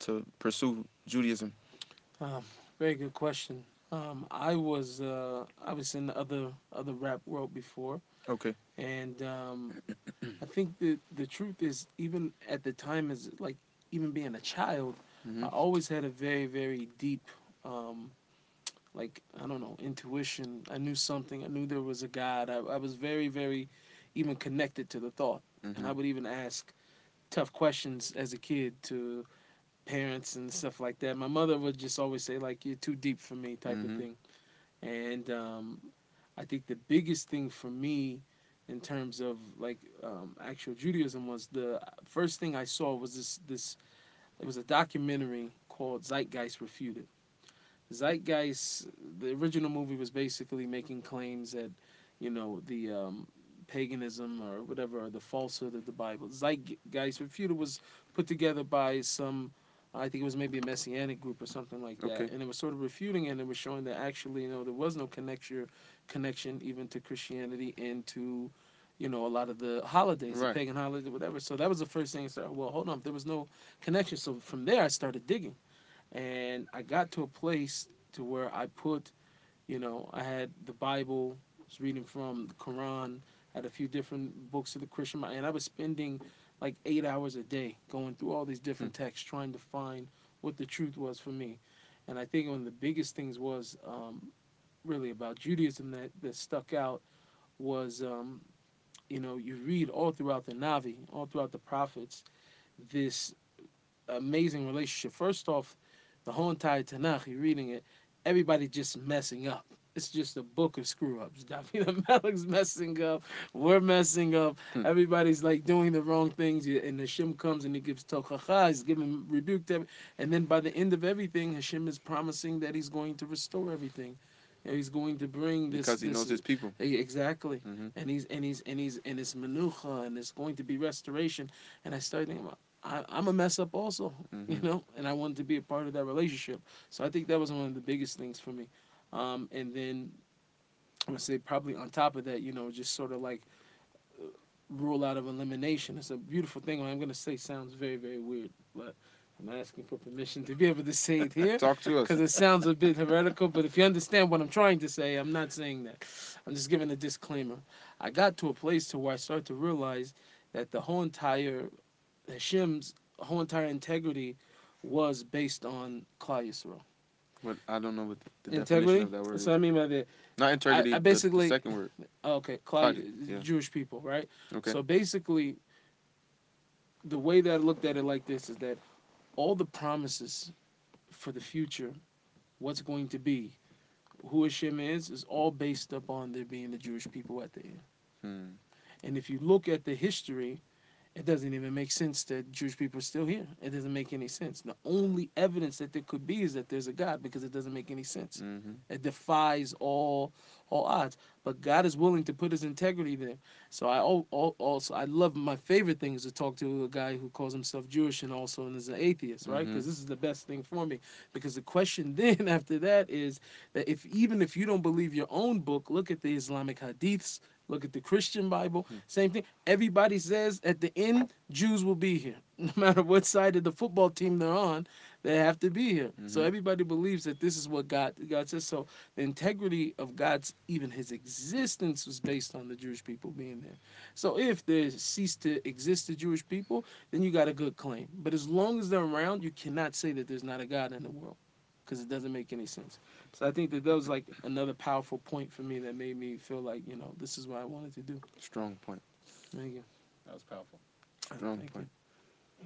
to pursue Judaism. Um, very good question. Um, I was uh, I was in the other other rap world before, Okay. and um, I think that the truth is even at the time as like even being a child, Mhm. I always had a very very deep um, like I don't know intuition. I knew something. I knew there was a God. I, I was very very even connected to the thought, and I Mhm. would even ask tough questions as a kid to parents and stuff like that. My mother would just always say like you're too deep for me type Mhm. of thing. And um, I think the biggest thing for me in terms of like um, actual Judaism was the first thing I saw was this this it was a documentary called Zeitgeist Refuted. Zeitgeist, the original movie was basically making claims that, you know, the um, paganism or whatever, or the falsehood of the Bible. Zeitgeist refuted was put together by some, I think it was maybe a messianic group or something like that, Okay. and it was sort of refuting it and it was showing that actually, you know, there was no connection, connection even to Christianity and to, you know, a lot of the holidays, Right. the pagan holidays, whatever. So that was the first thing I started. Well, hold on, there was no connection. So from there, I started digging, and I got to a place to where I put, you know, I had the Bible, was reading from the Quran, had a few different books of the Christian, and I was spending like eight hours a day going through all these different texts, trying to find what the truth was for me. And I think one of the biggest things was um, really about Judaism that, that stuck out was, um, you know, you read all throughout the Navi, all throughout the prophets, this amazing relationship. First off, the whole entire Tanakh, you're reading it, everybody just messing up. It's just a book of screw ups. David Melech's messing up. We're messing up. Hmm. Everybody's like doing the wrong things. And Hashem comes and he gives tochacha. He's giving rebuke to every, And then by the end of everything, Hashem is promising that he's going to restore everything. And he's going to bring this. because he this- knows his people. Exactly. Mhm. And he's and he's and he's and it's menucha and it's going to be restoration. And I started thinking about I, I'm a mess up also, you Mhm. know, and I wanted to be a part of that relationship. So I think that was one of the biggest things for me. Um, and then I'm gonna say probably on top of that, you know, just sort of like uh, rule out of elimination. It's a beautiful thing. What I'm gonna say sounds very very weird, but I'm asking for permission to be able to say it here Talk to us. because it sounds a bit heretical. But if you understand what I'm trying to say, I'm not saying that. I'm just giving a disclaimer. I got to a place to where I started to realize that the whole entire Hashem's whole entire integrity was based on Klal Yisrael. What I don't know what the, integrity. definition of that word That's is. what I mean by that. Not integrity. I the- basically- the second word. Okay, Klal, Klal, yeah. Jewish people, right? Okay. So basically, the way that I looked at it like this is that all the promises for the future, what's going to be, who Hashem is, is all based upon there being the Jewish people at the end. Hmm. And if you look at the history, it doesn't even make sense that Jewish people are still here. It doesn't make any sense. The only evidence that there could be is that there's a God because it doesn't make any sense. Mhm. It defies all all odds. But God is willing to put His integrity there. So I al- al- also I love my favorite thing is to talk to a guy who calls himself Jewish and also is an atheist, right? Because this is the best thing for me. Because the question then after that is that if even if you don't believe your own book, look at the Islamic hadiths. Look at the Christian Bible. Same thing. Everybody says at the end, Jews will be here. No matter what side of the football team they're on, they have to be here. So Mhm. everybody believes that this is what God God says. So the integrity of God's even his existence was based on the Jewish people being there. So if there ceased to exist the Jewish people, then you got a good claim. But as long as they're around, you cannot say that there's not a God in the world. Because it doesn't make any sense. So I think that that was like another powerful point for me that made me feel like, you know, this is what I wanted to do. Strong point. Thank you. That was powerful. Strong Thank point.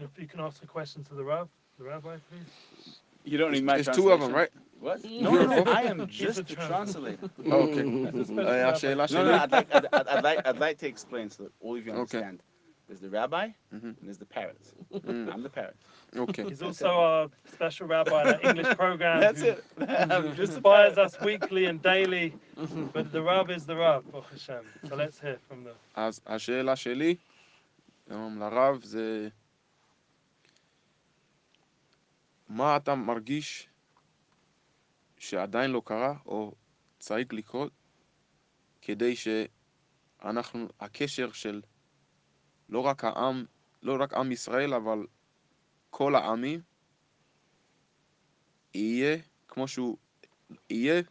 If you can ask a question to the Rav, the Rabbi, please. You don't need my It's two of them, right? What? No, no, no. I am just the the translator. translator. Oh, okay. That's a oh, special Rabbi. Ashe, Lashe, No, no, I'd like, I'd, I'd, I'd like, I'd like to explain so that all of you Okay. There's the rabbi mm-hmm. and there's the parents. Mm. I'm the parent. Okay. He's also our a special rabbi in our English program. That's who, it. Who inspires us weekly and daily. But the Rav is the Rav, Baruch Hashem. So let's hear from the... As השאלה שלי היום לרב זה מה אתה מרגיש שעדיין לא קרה או צריך לקרות כדי שאנחנו, הקשר של לא רק העם, לא רק עם ישראל, אבל כל העמים, יהיה כמו שהוא יהיה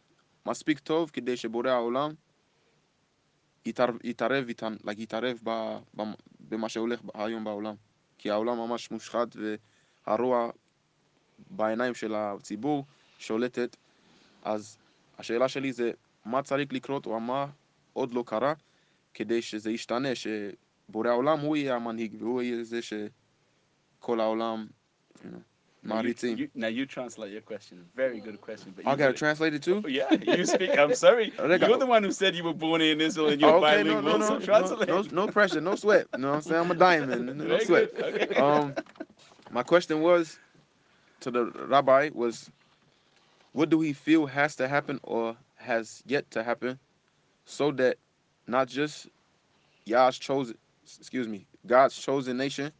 מספיק טוב כדי שבורא העולם יתערב, יתערב, יתערב במה שהולך היום בעולם. כי העולם ממש מושחת והרוע בעיניים של הציבור שולטת. אז השאלה שלי זה, מה צריך לקרות או מה עוד לא קרה כדי שזה ישתנה, שבורא העולם הוא יהיה המנהיג והוא יהיה זה שכל העולם, you know, Now you, מעריצים. you, now you translate your question. Very good question. But you I gotta did it- translate it too? Oh, yeah, you speak. I'm sorry. רגע. You're the one who said you were born in Israel and you're Oh, okay, no, bilingual. no, so no, no, translate. no, no pressure, no sweat. You know what I'm saying? I'm a diamond. No Very sweat. good. Okay. Um, my question was to the rabbi was, what do he feel has to happen or has yet to happen so that not just Yah's chosen excuse me, God's chosen nation,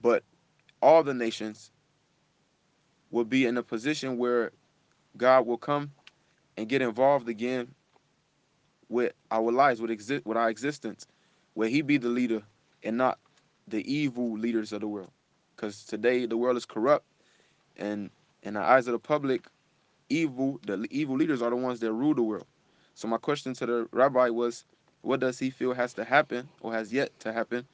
but all the nations will be in a position where God will come and get involved again with our lives, with exist with our existence, where he be the leader and not the evil leaders of the world. Because today the world is corrupt and in the eyes of the public, evil the evil leaders are the ones that rule the world. So my question to the rabbi was, what does he feel has to happen or has yet to happen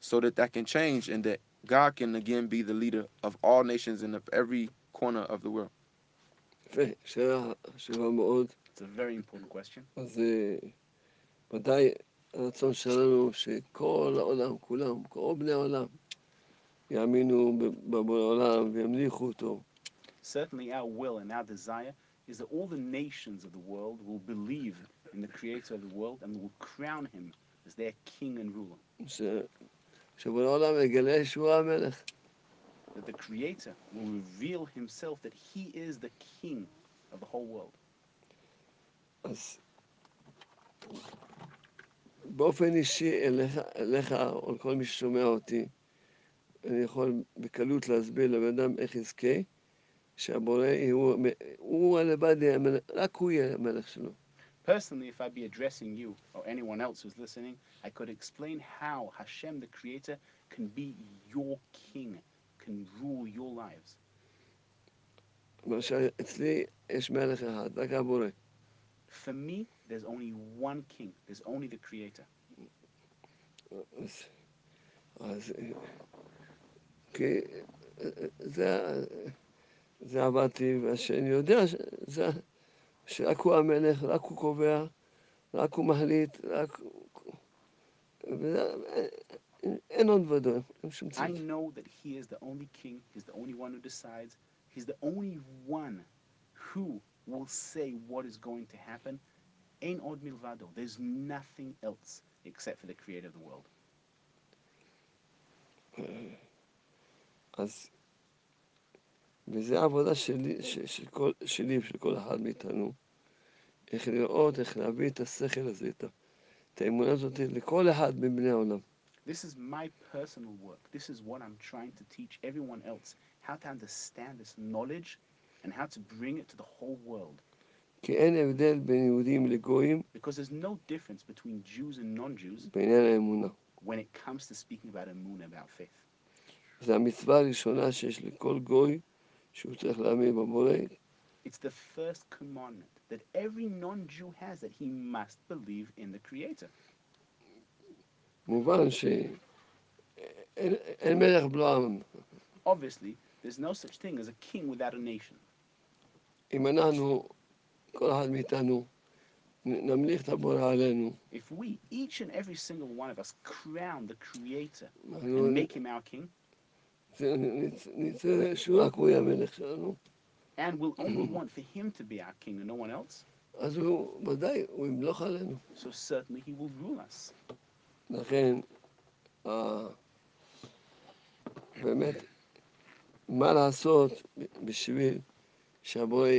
so that that can change and that God can again be the leader of all nations and of every corner of the world. יפה, שאלה חשובה מאוד. It's a very important question. אז אה, ודאי הרצון שלנו שכל העולם, כולם, כל בני העולם, יאמינו בבורא עולם וימליכו אותו. Certainly, our will and our desire is that all the nations of the world will believe in the creator of the world and will crown him as their king and ruler. That the creator will reveal himself that he is the king of the whole world. אז באופן אישי אליך, אליך או לכל מי ששומע אותי, אני יכול בקלות להסביר לבן אדם איך יזכה, שהבורא הוא, הוא הלבד רק הוא יהיה המלך שלו. Personally, if I'd be addressing you or anyone else who's listening, I could explain how Hashem, the creator, can be your king, can rule your lives. כלומר שאצלי יש מלך אחד, רק הבורא. For me, there's only one king, there's only the creator. אז, אז כי זה, זה עבדתי, ושאני יודע שזה, שרק הוא המלך, רק הוא קובע, רק הוא מחליט, רק... אין עוד ודאי, אין שום I know that he is the only king, he's the only one who decides, he's the only one who will say what is going to happen. Ein od milvado, there's nothing else except for the creator of the world. אז וזו העבודה שלי, ש, של כל, שלי ושל כל אחד מאיתנו, איך לראות, איך להביא את השכל הזה, את, את האמונה הזאת לכל אחד מבני העולם. This is my personal work. This is what I'm trying to teach everyone else how to understand this knowledge and how to bring it to the whole world. כי אין הבדל בין יהודים לגויים Because there's no difference between Jews and non Jews בעניין האמונה. when it comes to speaking about Amun, about faith. זו המצווה הראשונה שיש לכל גוי שהוא צריך להאמין בבורא, It's the first commandment that every non Jew has that he must believe in the Creator. מובן שאין אין מלך בלא עם. Obviously, there's no such thing as a king without a nation. אם אנחנו, כל אחד מאיתנו, נ- נמליך את הבורא עלינו, If we, each and every single one of us, crown the Creator אנחנו and make him our king, נ- נ- נצא שרק הוא יהיה המלך שלנו, and we'll only want for him to be our king and no one else, אז הוא, ודאי, הוא ימלוך עלינו. so certainly he will rule us. לכן, באמת, מה לעשות בשביל שהבורא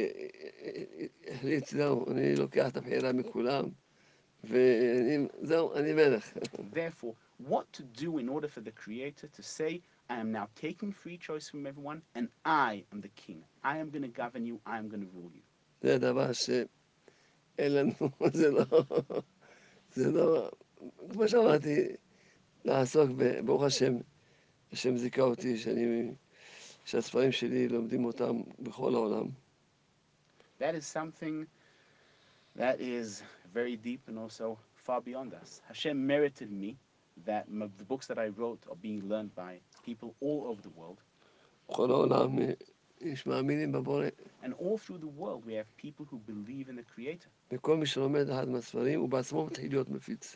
החליט, זהו, אני לוקח את הבחירה מכולם, וזהו, אני מלך. Therefore, what to do in order for the Creator to say, I am now taking free choice from everyone, and I am the king. I am going to govern you, I am going to rule you. זה דבר שאין לנו, זה לא, זה לא, כמו שאמרתי, לעסוק, ב- ברוך השם, השם זיכה אותי, שאני, שהספרים שלי לומדים אותם בכל העולם. That is something that is very deep and also far beyond us. Hashem merited me that m- the books that I wrote are being learned by people all over the world. בכל העולם יש מאמינים בבורא, And all through the world, we have people who believe in the Creator. וכל מי שלומד אחד מהספרים, הוא בעצמו מתחיל להיות מפיץ.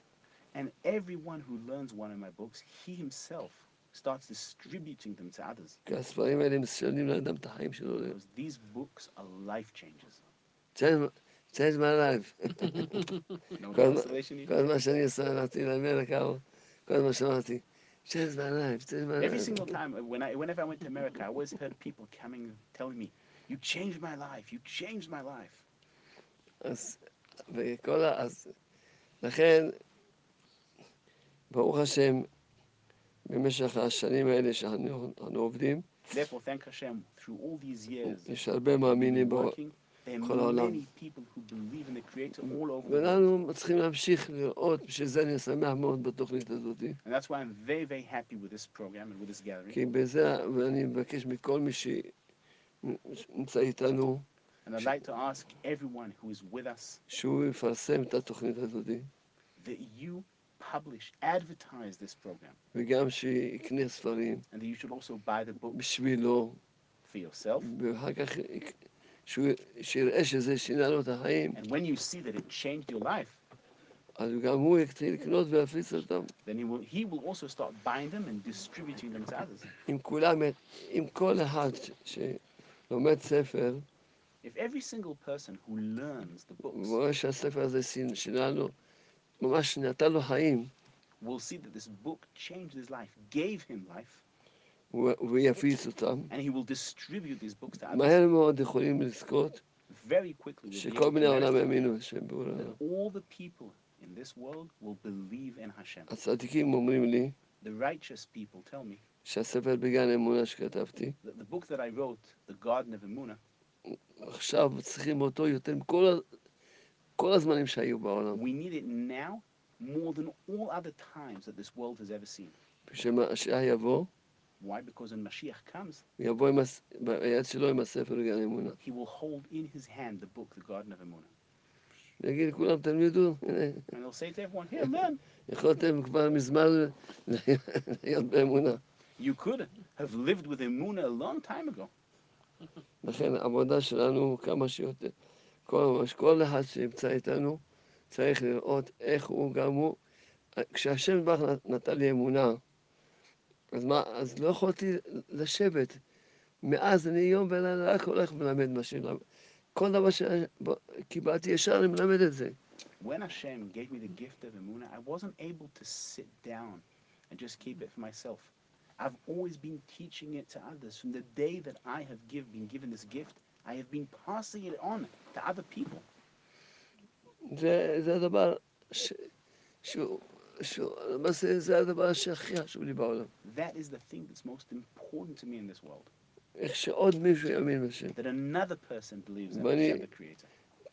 And everyone who learns one of my books, he himself starts distributing them to others. כי הספרים האלה משנים לאדם את החיים שלו. Because these books are life changers. change my life. No Well, translation כל even? מה שאני עושה, הלכתי לאמריקה, או כל מה שאמרתי, Change my life, change my Every life. single time, uh, when I, whenever I went to America, I always heard people coming, telling me, "You changed my life. You changed my life." אז, וכל ה... אז, לכן, ברוך השם, במשך השנים האלה שאנחנו אנחנו עובדים, Therefore, thank Hashem. Through all these years, יש הרבה מאמינים working. כל העולם. ואנחנו צריכים להמשיך לראות, בשביל זה אני שמח מאוד בתוכנית הזאת. כי בזה, ואני מבקש מכל מי שנמצא איתנו, שהוא יפרסם את התוכנית הזאת. publish, advertise this program. וגם שיקנה ספרים. And you should also buy the book. בשבילו. For yourself. ואחר כך שיראה שזה שינה לו את החיים, And when you see that it changed your life, אז גם הוא יתחיל לקנות ולהפיץ אותם. then he will, he will also start buying them and distributing them to others. אם כולם, אם כל אחד שלומד ספר, If every single person who learns the books ורואה שהספר הזה שינה לו, ממש נתן לו חיים, will see that this book changed his life, gave him life, ויפיץ אותם. מהר מאוד יכולים לזכות שכל בני העולם האמינו בשם בעולם. הצדיקים אומרים לי שהספר בגן אמונה שכתבתי עכשיו צריכים אותו יותר מכל כל הזמנים שהיו בעולם. more than all other times that this world has ever seen. כשהמשיח יבוא Why? Because when Mashiach comes, הוא יבוא עם הס- ביד שלו עם הספר בגן אמונה. he will hold in his hand the book, The Garden of Emunah. יגיד לכולם, תלמדו, הנה, And he'll say to everyone, here, man, יכולתם כבר מזמן להיות באמונה. you could have lived with Emunah a long time ago. לכן העבודה שלנו כמה שיותר. כל, כל אחד שנמצא איתנו צריך לראות איך הוא גם הוא. כשהשם ברוך נתן לי אמונה, אז מה, אז לא יכולתי לשבת. מאז אני יום ולילה רק הולך ומלמד מה שלמד. כל דבר שקיבלתי ישר אני מלמד את זה. When Hashem gave me the gift of Emunah, I wasn't able to sit down and just keep it for myself. I've always been teaching it to others. From the day that I have give, been given this gift, I have been passing it on to other people. זה, זה הדבר ש... שהוא... למעשה זה הדבר שהכי חשוב לי בעולם. That is the thing that's most important to me in this world. איך שעוד מישהו יאמין בשם. That another person believes in Bunny- Hashem, the Creator.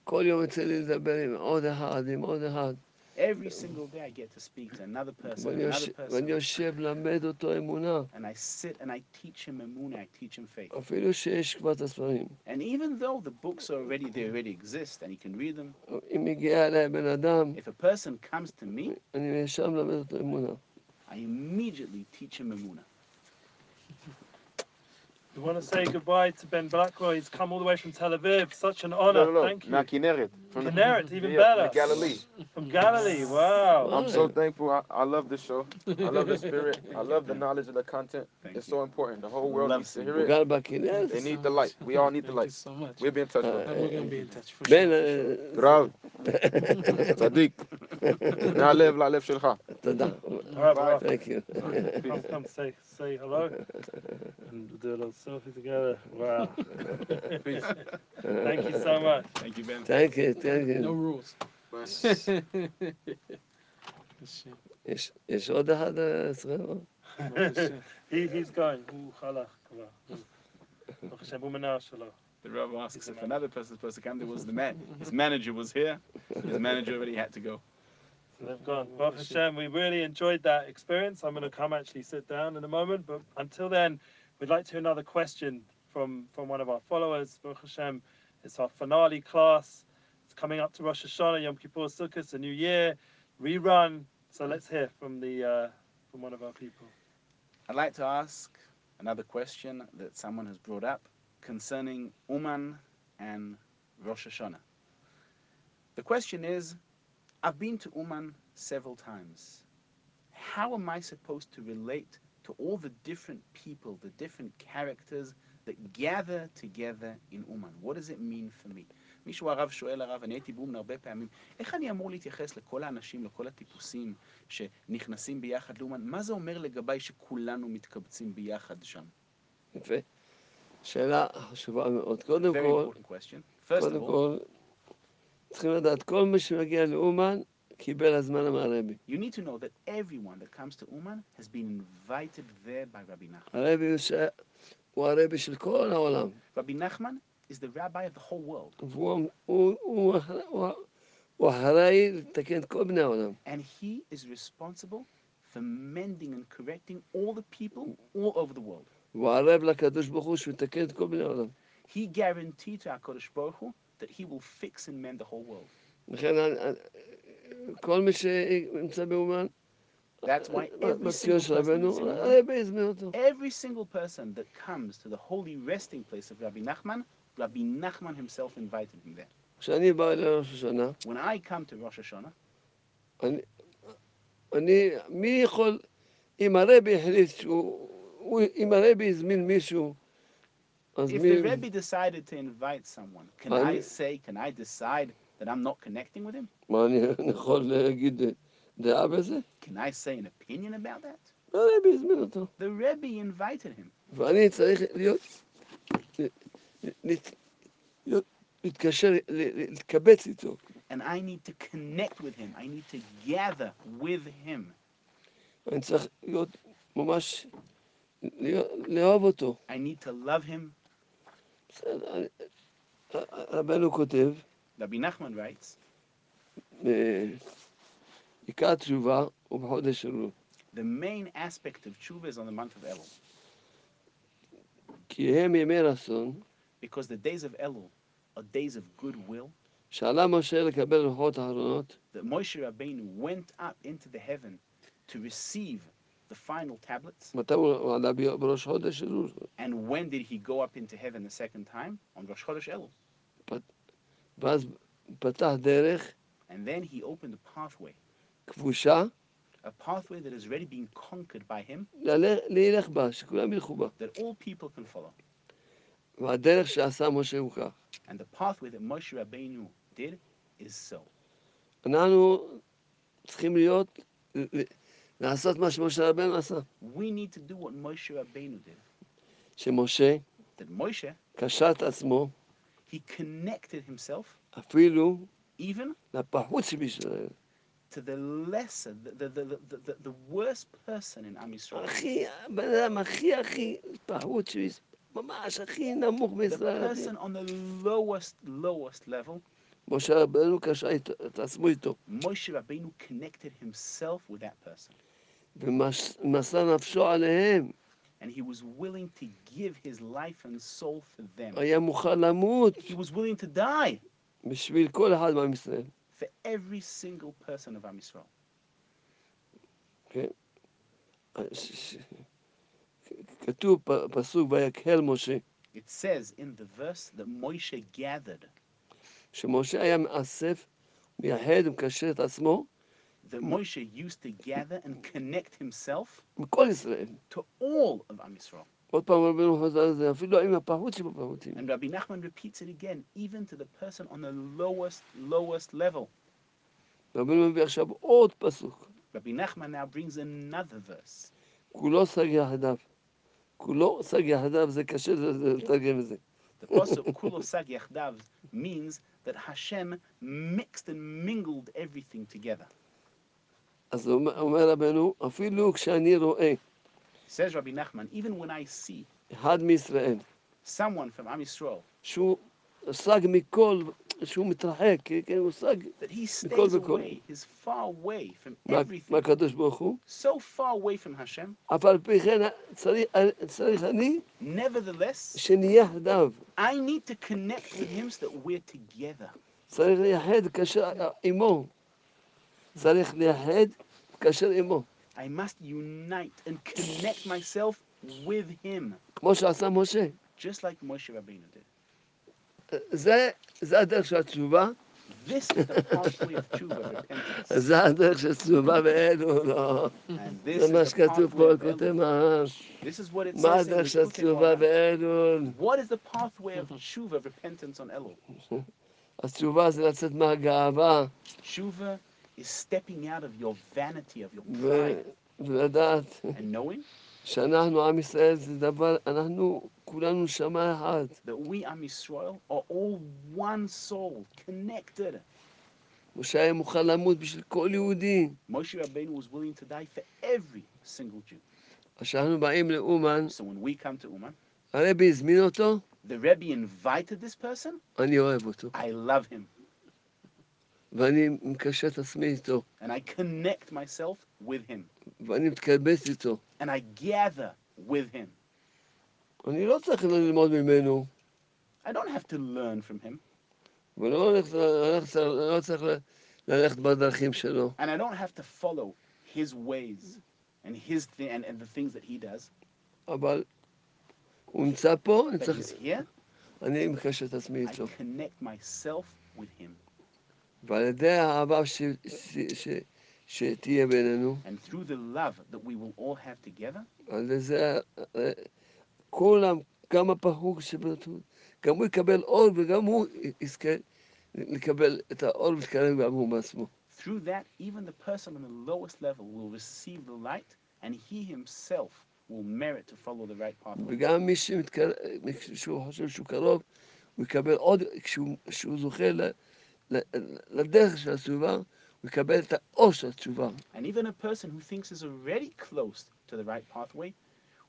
כל יום יוצא לי לדבר עם עוד אחד, עם עוד אחד. Every single day I get to speak to another person, ואני another יושב- person. ואני יושב ללמד אותו אמונה. And I sit and I teach him Emunah, I teach him faith. אפילו שיש כבר את הספרים. And even though the books are already, they already exist and he can read them, אם מגיע אליי בן אדם, if a person comes to me, אני ישר מלמד אותו אמונה. I immediately teach him Emunah. We want to say goodbye to Ben Blackwell. He's come all the way from Tel Aviv. Such an honor. Thank you. from Generic, the, even yeah, better. From Galilee. From Galilee, wow. I'm so thankful. I, I love the show. I love the spirit. I love the knowledge of the content. Thank it's you. so important. The whole world needs to hear it. Back they need the light. We all need Thank the light. So much. We'll be in touch. Uh, with we're gonna be in touch for ben, sure. Uh, Bravo. Sadiq. Now live, la live shulcha. Thank you. Come, come, say, say hello, and do a little selfie together. Wow. Peace. Thank you so much. Thank you, Ben. Thank you. No you. rules. יש- יש עוד אחד אה, אצלך? he, he's going. הוא הלך כבר. ברוך השם, הוא מנהל שלו. The rabbi asks if another person is supposed to come. There was the man. His manager was here. His manager already had to go. So they've gone. Baruch Hashem, we really enjoyed that experience. I'm going to come actually sit down in a moment. But until then, we'd like to hear another question from, from one of our followers. Baruch Hashem, it's our finale class. Coming up to Rosh Hashanah, Yom Kippur, Sukkot, a new year, rerun. So let's hear from the uh, from one of our people. I'd like to ask another question that someone has brought up concerning Uman and Rosh Hashanah. The question is I've been to Uman several times. How am I supposed to relate to all the different people, the different characters that gather together in Uman? What does it mean for me? מישהו הרב שואל הרב, אני הייתי באומן הרבה פעמים, איך אני אמור להתייחס לכל האנשים, לכל הטיפוסים שנכנסים ביחד לאומן? מה זה אומר לגביי שכולנו מתקבצים ביחד שם? יפה. שאלה חשובה מאוד. קודם כל, קודם all, כל, צריכים לדעת, כל מי שמגיע לאומן, קיבל הזמנה מהרבי. you need to know that everyone that comes to Uman has been invited there by Rabbi Nachman. הרבי הוא הרבי של כל העולם. Rabbi Nachman is the rabbi of the whole world. And he is responsible for mending and correcting all the people all over the world. He guaranteed to HaKadosh Baruch Hu that he will fix and mend the whole world. That's why every single, every single person that comes to the holy resting place of Rabbi Nachman Rabbi Nachman himself invited him there. כשאני בא לראש השנה, When I come to Rosh Hashanah, אני, מי יכול, אם הרבי החליט שהוא, הוא- אם הרבי הזמין מישהו, אז if מי, the Rebbe decided to invite someone, can I אני- say, can I decide that I'm not connecting with him? מה אני אני יכול להגיד דעה בזה? Can I say an opinion about that? הרבי הזמין אותו. The Rebbe invited him. ואני צריך להיות- להתקשר, להתקבץ איתו. And I need to connect with him. I need to gather with him. אני צריך להיות ממש, לאהוב אותו. I need to love him. רבנו כותב, Rabbi Nachman writes, אה, עיקר התשובה הוא בחודש אלול. the main aspect of tshuva is on the month of Elul. כי הם ימי רצון, Because the days of Elul are days of goodwill. שעלה משה לקבל לוחות האחרונות, That Moshe Rabbeinu went up into the heaven to receive the final tablets. מתי הוא עלה ב- בראש חודש אלול? And when did he go up into heaven the second time? On Rosh Chodesh Elul. ואז פתח דרך And then he opened a pathway, כבושה, a pathway that has already been conquered by him, ללך- להילך בה, שכולם ילכו בה. that all people can follow. והדרך שעשה משה הוא כך. And the pathway that Moshe Rabbeinu did is so. אנחנו צריכים להיות, לעשות מה שמשה רבנו עשה. We need to do what Moshe Rabbeinu did. שמשה That Moshe, קשר את עצמו he connected himself אפילו even לפחות שבישראל. to the lesser, the, the, the, the, the, worst person in Am Yisrael. הכי, הבן אדם הכי הכי פחות שבישראל. ממש הכי נמוך The בישראל. הכי- person on the lowest, lowest level, משה רבנו קשר את, את עצמו איתו. Moshe Rabbeinu connected himself with that person. ומסר נפשו עליהם. And he was willing to give his life and soul for them. היה מוכן למות He was willing to die בשביל כל אחד מעם ישראל. for every single person of Am Yisrael. ש- ש- כתוב פ- פסוק ויקהל משה, It says in the verse that Moshe gathered, שמשה היה מאסף, מייחד ומקשר את עצמו that Moshe used to gather and connect himself מכל ישראל. to all of Am Yisrael. עוד פעם רבנו חוזר על זה, אפילו עם הפחות שבפחותים. And Rabbi Nachman repeats it again, even to the person on the lowest, lowest level. רבנו מביא עכשיו עוד פסוק, Rabbi Nachman now brings another verse. כולו סג יחדיו. כולו סג יחדיו, זה קשה לתרגם את זה. The pasuk Kulo Sag Yachdav means that Hashem mixed and mingled everything together. אז אומר אומר רבנו, אפילו כשאני רואה Says Rabbi Nachman, even when I see אחד מישראל, someone from Am Yisrael שהוא סג מכל, שהוא מתרחק, כן, כן, הוא סג that he stays וכל. away, is far away from מה- everything, מהקדוש ברוך הוא, so far away from Hashem, אף על פי כן צריך, צריך אני nevertheless, שנהיה יחדיו. I need to connect with him so that we're together. צריך לייחד קשר עמו. צריך לייחד קשר עמו. I must unite and connect myself with him, כמו שעשה משה. just like Moshe Rabbeinu did. זה, זה הדרך של התשובה, This is the pathway of tshuva, repentance. זה הדרך של תשובה באלו, לא. And this זה is מה the שכתוב pathway פה, of כותב Elul. מהר"ש. This is what it מה says in הדרך של Likutei תשובה Moharan. באלול? What is the pathway of tshuva, repentance on Elul? אז תשובה זה לצאת מהגאווה Tshuva is stepping out of your vanity, of your ו- pride, ולדעת and knowing שאנחנו, עם ישראל, זה דבר, אנחנו כולנו נשמה אחת. that we, Am Yisrael, are all one soul, connected. משה היה מוכן למות בשביל כל יהודי. Moshe Rabbeinu was willing to die for every single Jew. אז כשאנחנו באים לאומן, So when we come to Uman, הרבי הזמין אותו, the Rebbe invited this person. אני אוהב אותו. I love him, ואני מקשר את עצמי איתו, and I connect myself with him, ואני מתקבץ איתו. and I gather with him. אני לא צריך ללמוד ממנו, I don't have to learn from him, ולא הולך- הולך- לא צריך ל- ללכת בדרכים שלו. and I don't have to follow his ways and his thi- and, and the things that he does. אבל הוא נמצא פה, אני But צריך, he's here. אני מקשר את עצמי I איתו. connect myself with him, ועל ידי האהבה ש- ש- ש- שתהיה בינינו, and through the love that we will all have together, על ידי זה אה, כולם, גם הפחוק שבתות, גם הוא יקבל אור וגם הוא יזכה לקבל את האור ולהתקרב גם הוא בעצמו. through that, even the person on the lowest level will receive the light, and he himself will merit to follow the right pathway. וגם מי שמתקרב, שהוא חושב שהוא קרוב, הוא יקבל עוד, כשהוא, כשהוא זוכה ל, ל, לדרך של התשובה, הוא יקבל את האור של התשובה. And even a person who thinks is already close to the right pathway,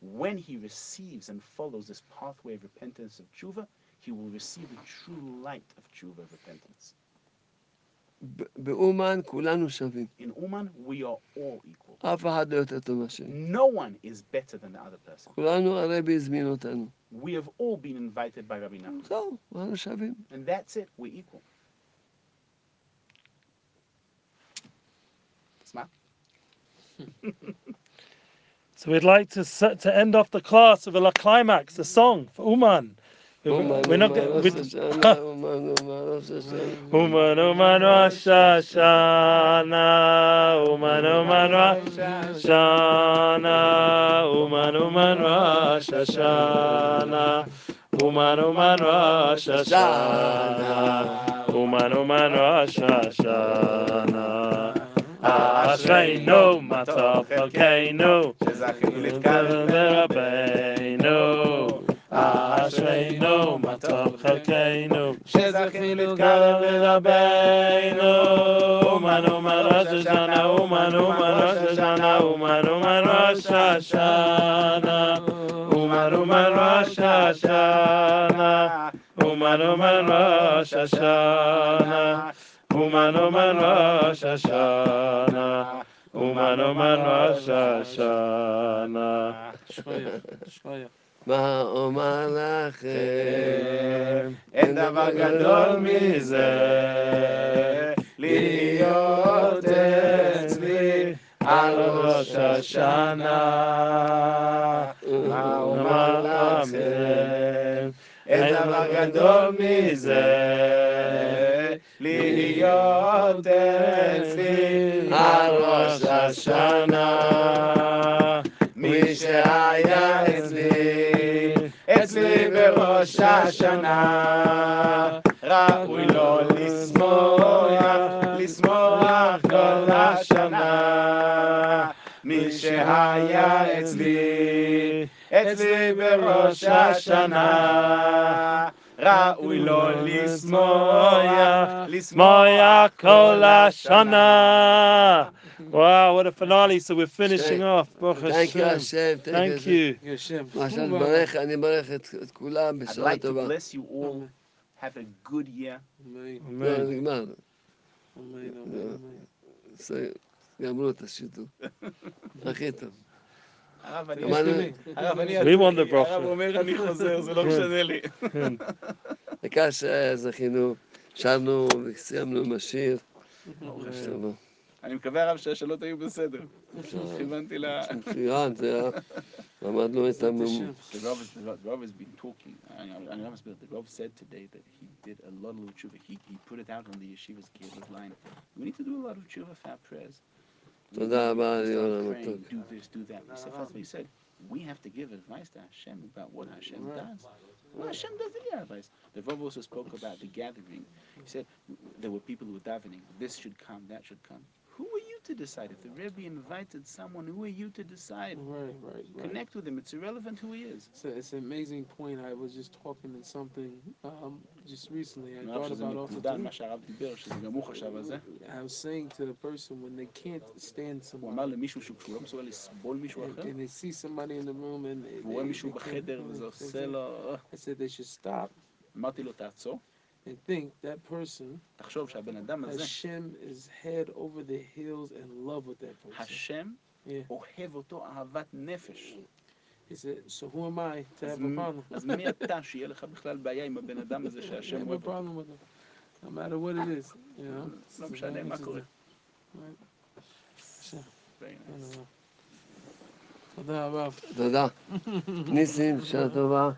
when he receives and follows this pathway of repentance of tshuva, he will receive the true light of tshuva of repentance. ב- באומן כולנו שווים. In Uman, we are all equal. אף אחד לא יותר טוב מהשני. No one is better than the other person. כולנו הרבי הזמין אותנו. We have all been invited by Rabbi Nachman. זהו, כולנו שווים. And that's it, we're equal. so we'd like to to end off the class with a climax, a song for Uman. Uman, we're not Uman Uman Uman Uman Uman Uman. Uman Hashanah. Ashreinu matov chalkeinu, שזכינו Rabbeinu. Ashreinu matov chalkeinu. שזכינו להתקרב לרבנו, אומן אומן ראש השנה, אומן אומן ראש השנה, אומן אומן ראש השנה, אומן אומן ראש השנה, אומן אומן ראש השנה, Uman man Rosh Hashanah. Uman Uman Rosh Hashanah. Shkoyach, shkoyach. ואומר לכם, אין דבר גדול מזה, להיות אצלי על ראש השנה. ואומר לכם, אין דבר גדול מזה, להיות אצלי על ראש השנה. מי שהיה אצלי, אצלי בראש השנה, ראוי לו לשמוח, לשמוח כל השנה. מי שהיה אצלי, אצלי בראש השנה, ראוי לו לשמוח, Moya Kola Shana. Wow, what a finale. So we're finishing off. Baruch Thank you, Hashem. השם. Thank you. יושב. מה שאני מברך, אני מברך את את כולם I'd בשעה like to טובה. bless you all. Have a good year. אמן, לא, Amen. נגמר. אמן, אמן, אמן. זה- גמרו את השידור. הכי טוב. הרב, אני- גם אני- הרב, אני... The הרב. אומר, אני חוזר, זה לא משנה לי. העיקר שזכינו, שרנו וסיימנו עם השיר. אני מקווה, הרב, שהשאלות היו בסדר. כיוונתי ל... מצוין, זה היה... למדנו את המ... השם. The Rav, has, the Rav- the Rav has been talking. I, I, I must admit, the Rav said today that he did a lot of tshuva. He, he put it out on the yeshiva's kibbutz line. We need to do a lot of tshuva for our prayers. תודה רבה we said, we have to give advice to Hashem about what Hashem does. Well, Hashem doesn't get advice. The Rav also spoke about the gathering. He said there were people who were davening. This should come, that should come Who are you to decide? If the Rebbe invited someone, who are you to decide? Right, right, right. Connect with him. It's irrelevant who he is. It's, a, it's an amazing point. I was just talking in something um, just recently. I נראה thought שזה about also מקודם too. מה שהרב דיבר, שזה גם הוא חשב על זה. I was saying to the person when they can't stand הוא someone אמר למישהו שהוא לא מסוגל לסבול מישהו and, אחר, and they see somebody in the room and they, והוא רואה they, מישהו they can't- בחדר וזה they- עושה they- לו... I said they should stop אמרתי לו, תעצור, and think that person תחשוב שהבן אדם הזה, Hashem is head over the heels in love with that person. השם Yeah. אוהב אותו אהבת נפש. He said, so who am I to אז have a מ- problem? אז מי אתה שיהיה לך בכלל בעיה עם הבן אדם הזה I שהשם have a אוהב אותו? problem with him. No matter what it is, you know. לא משנה מה קורה. Right. Very nice. תודה רב. תודה. ניסים, שעה טובה.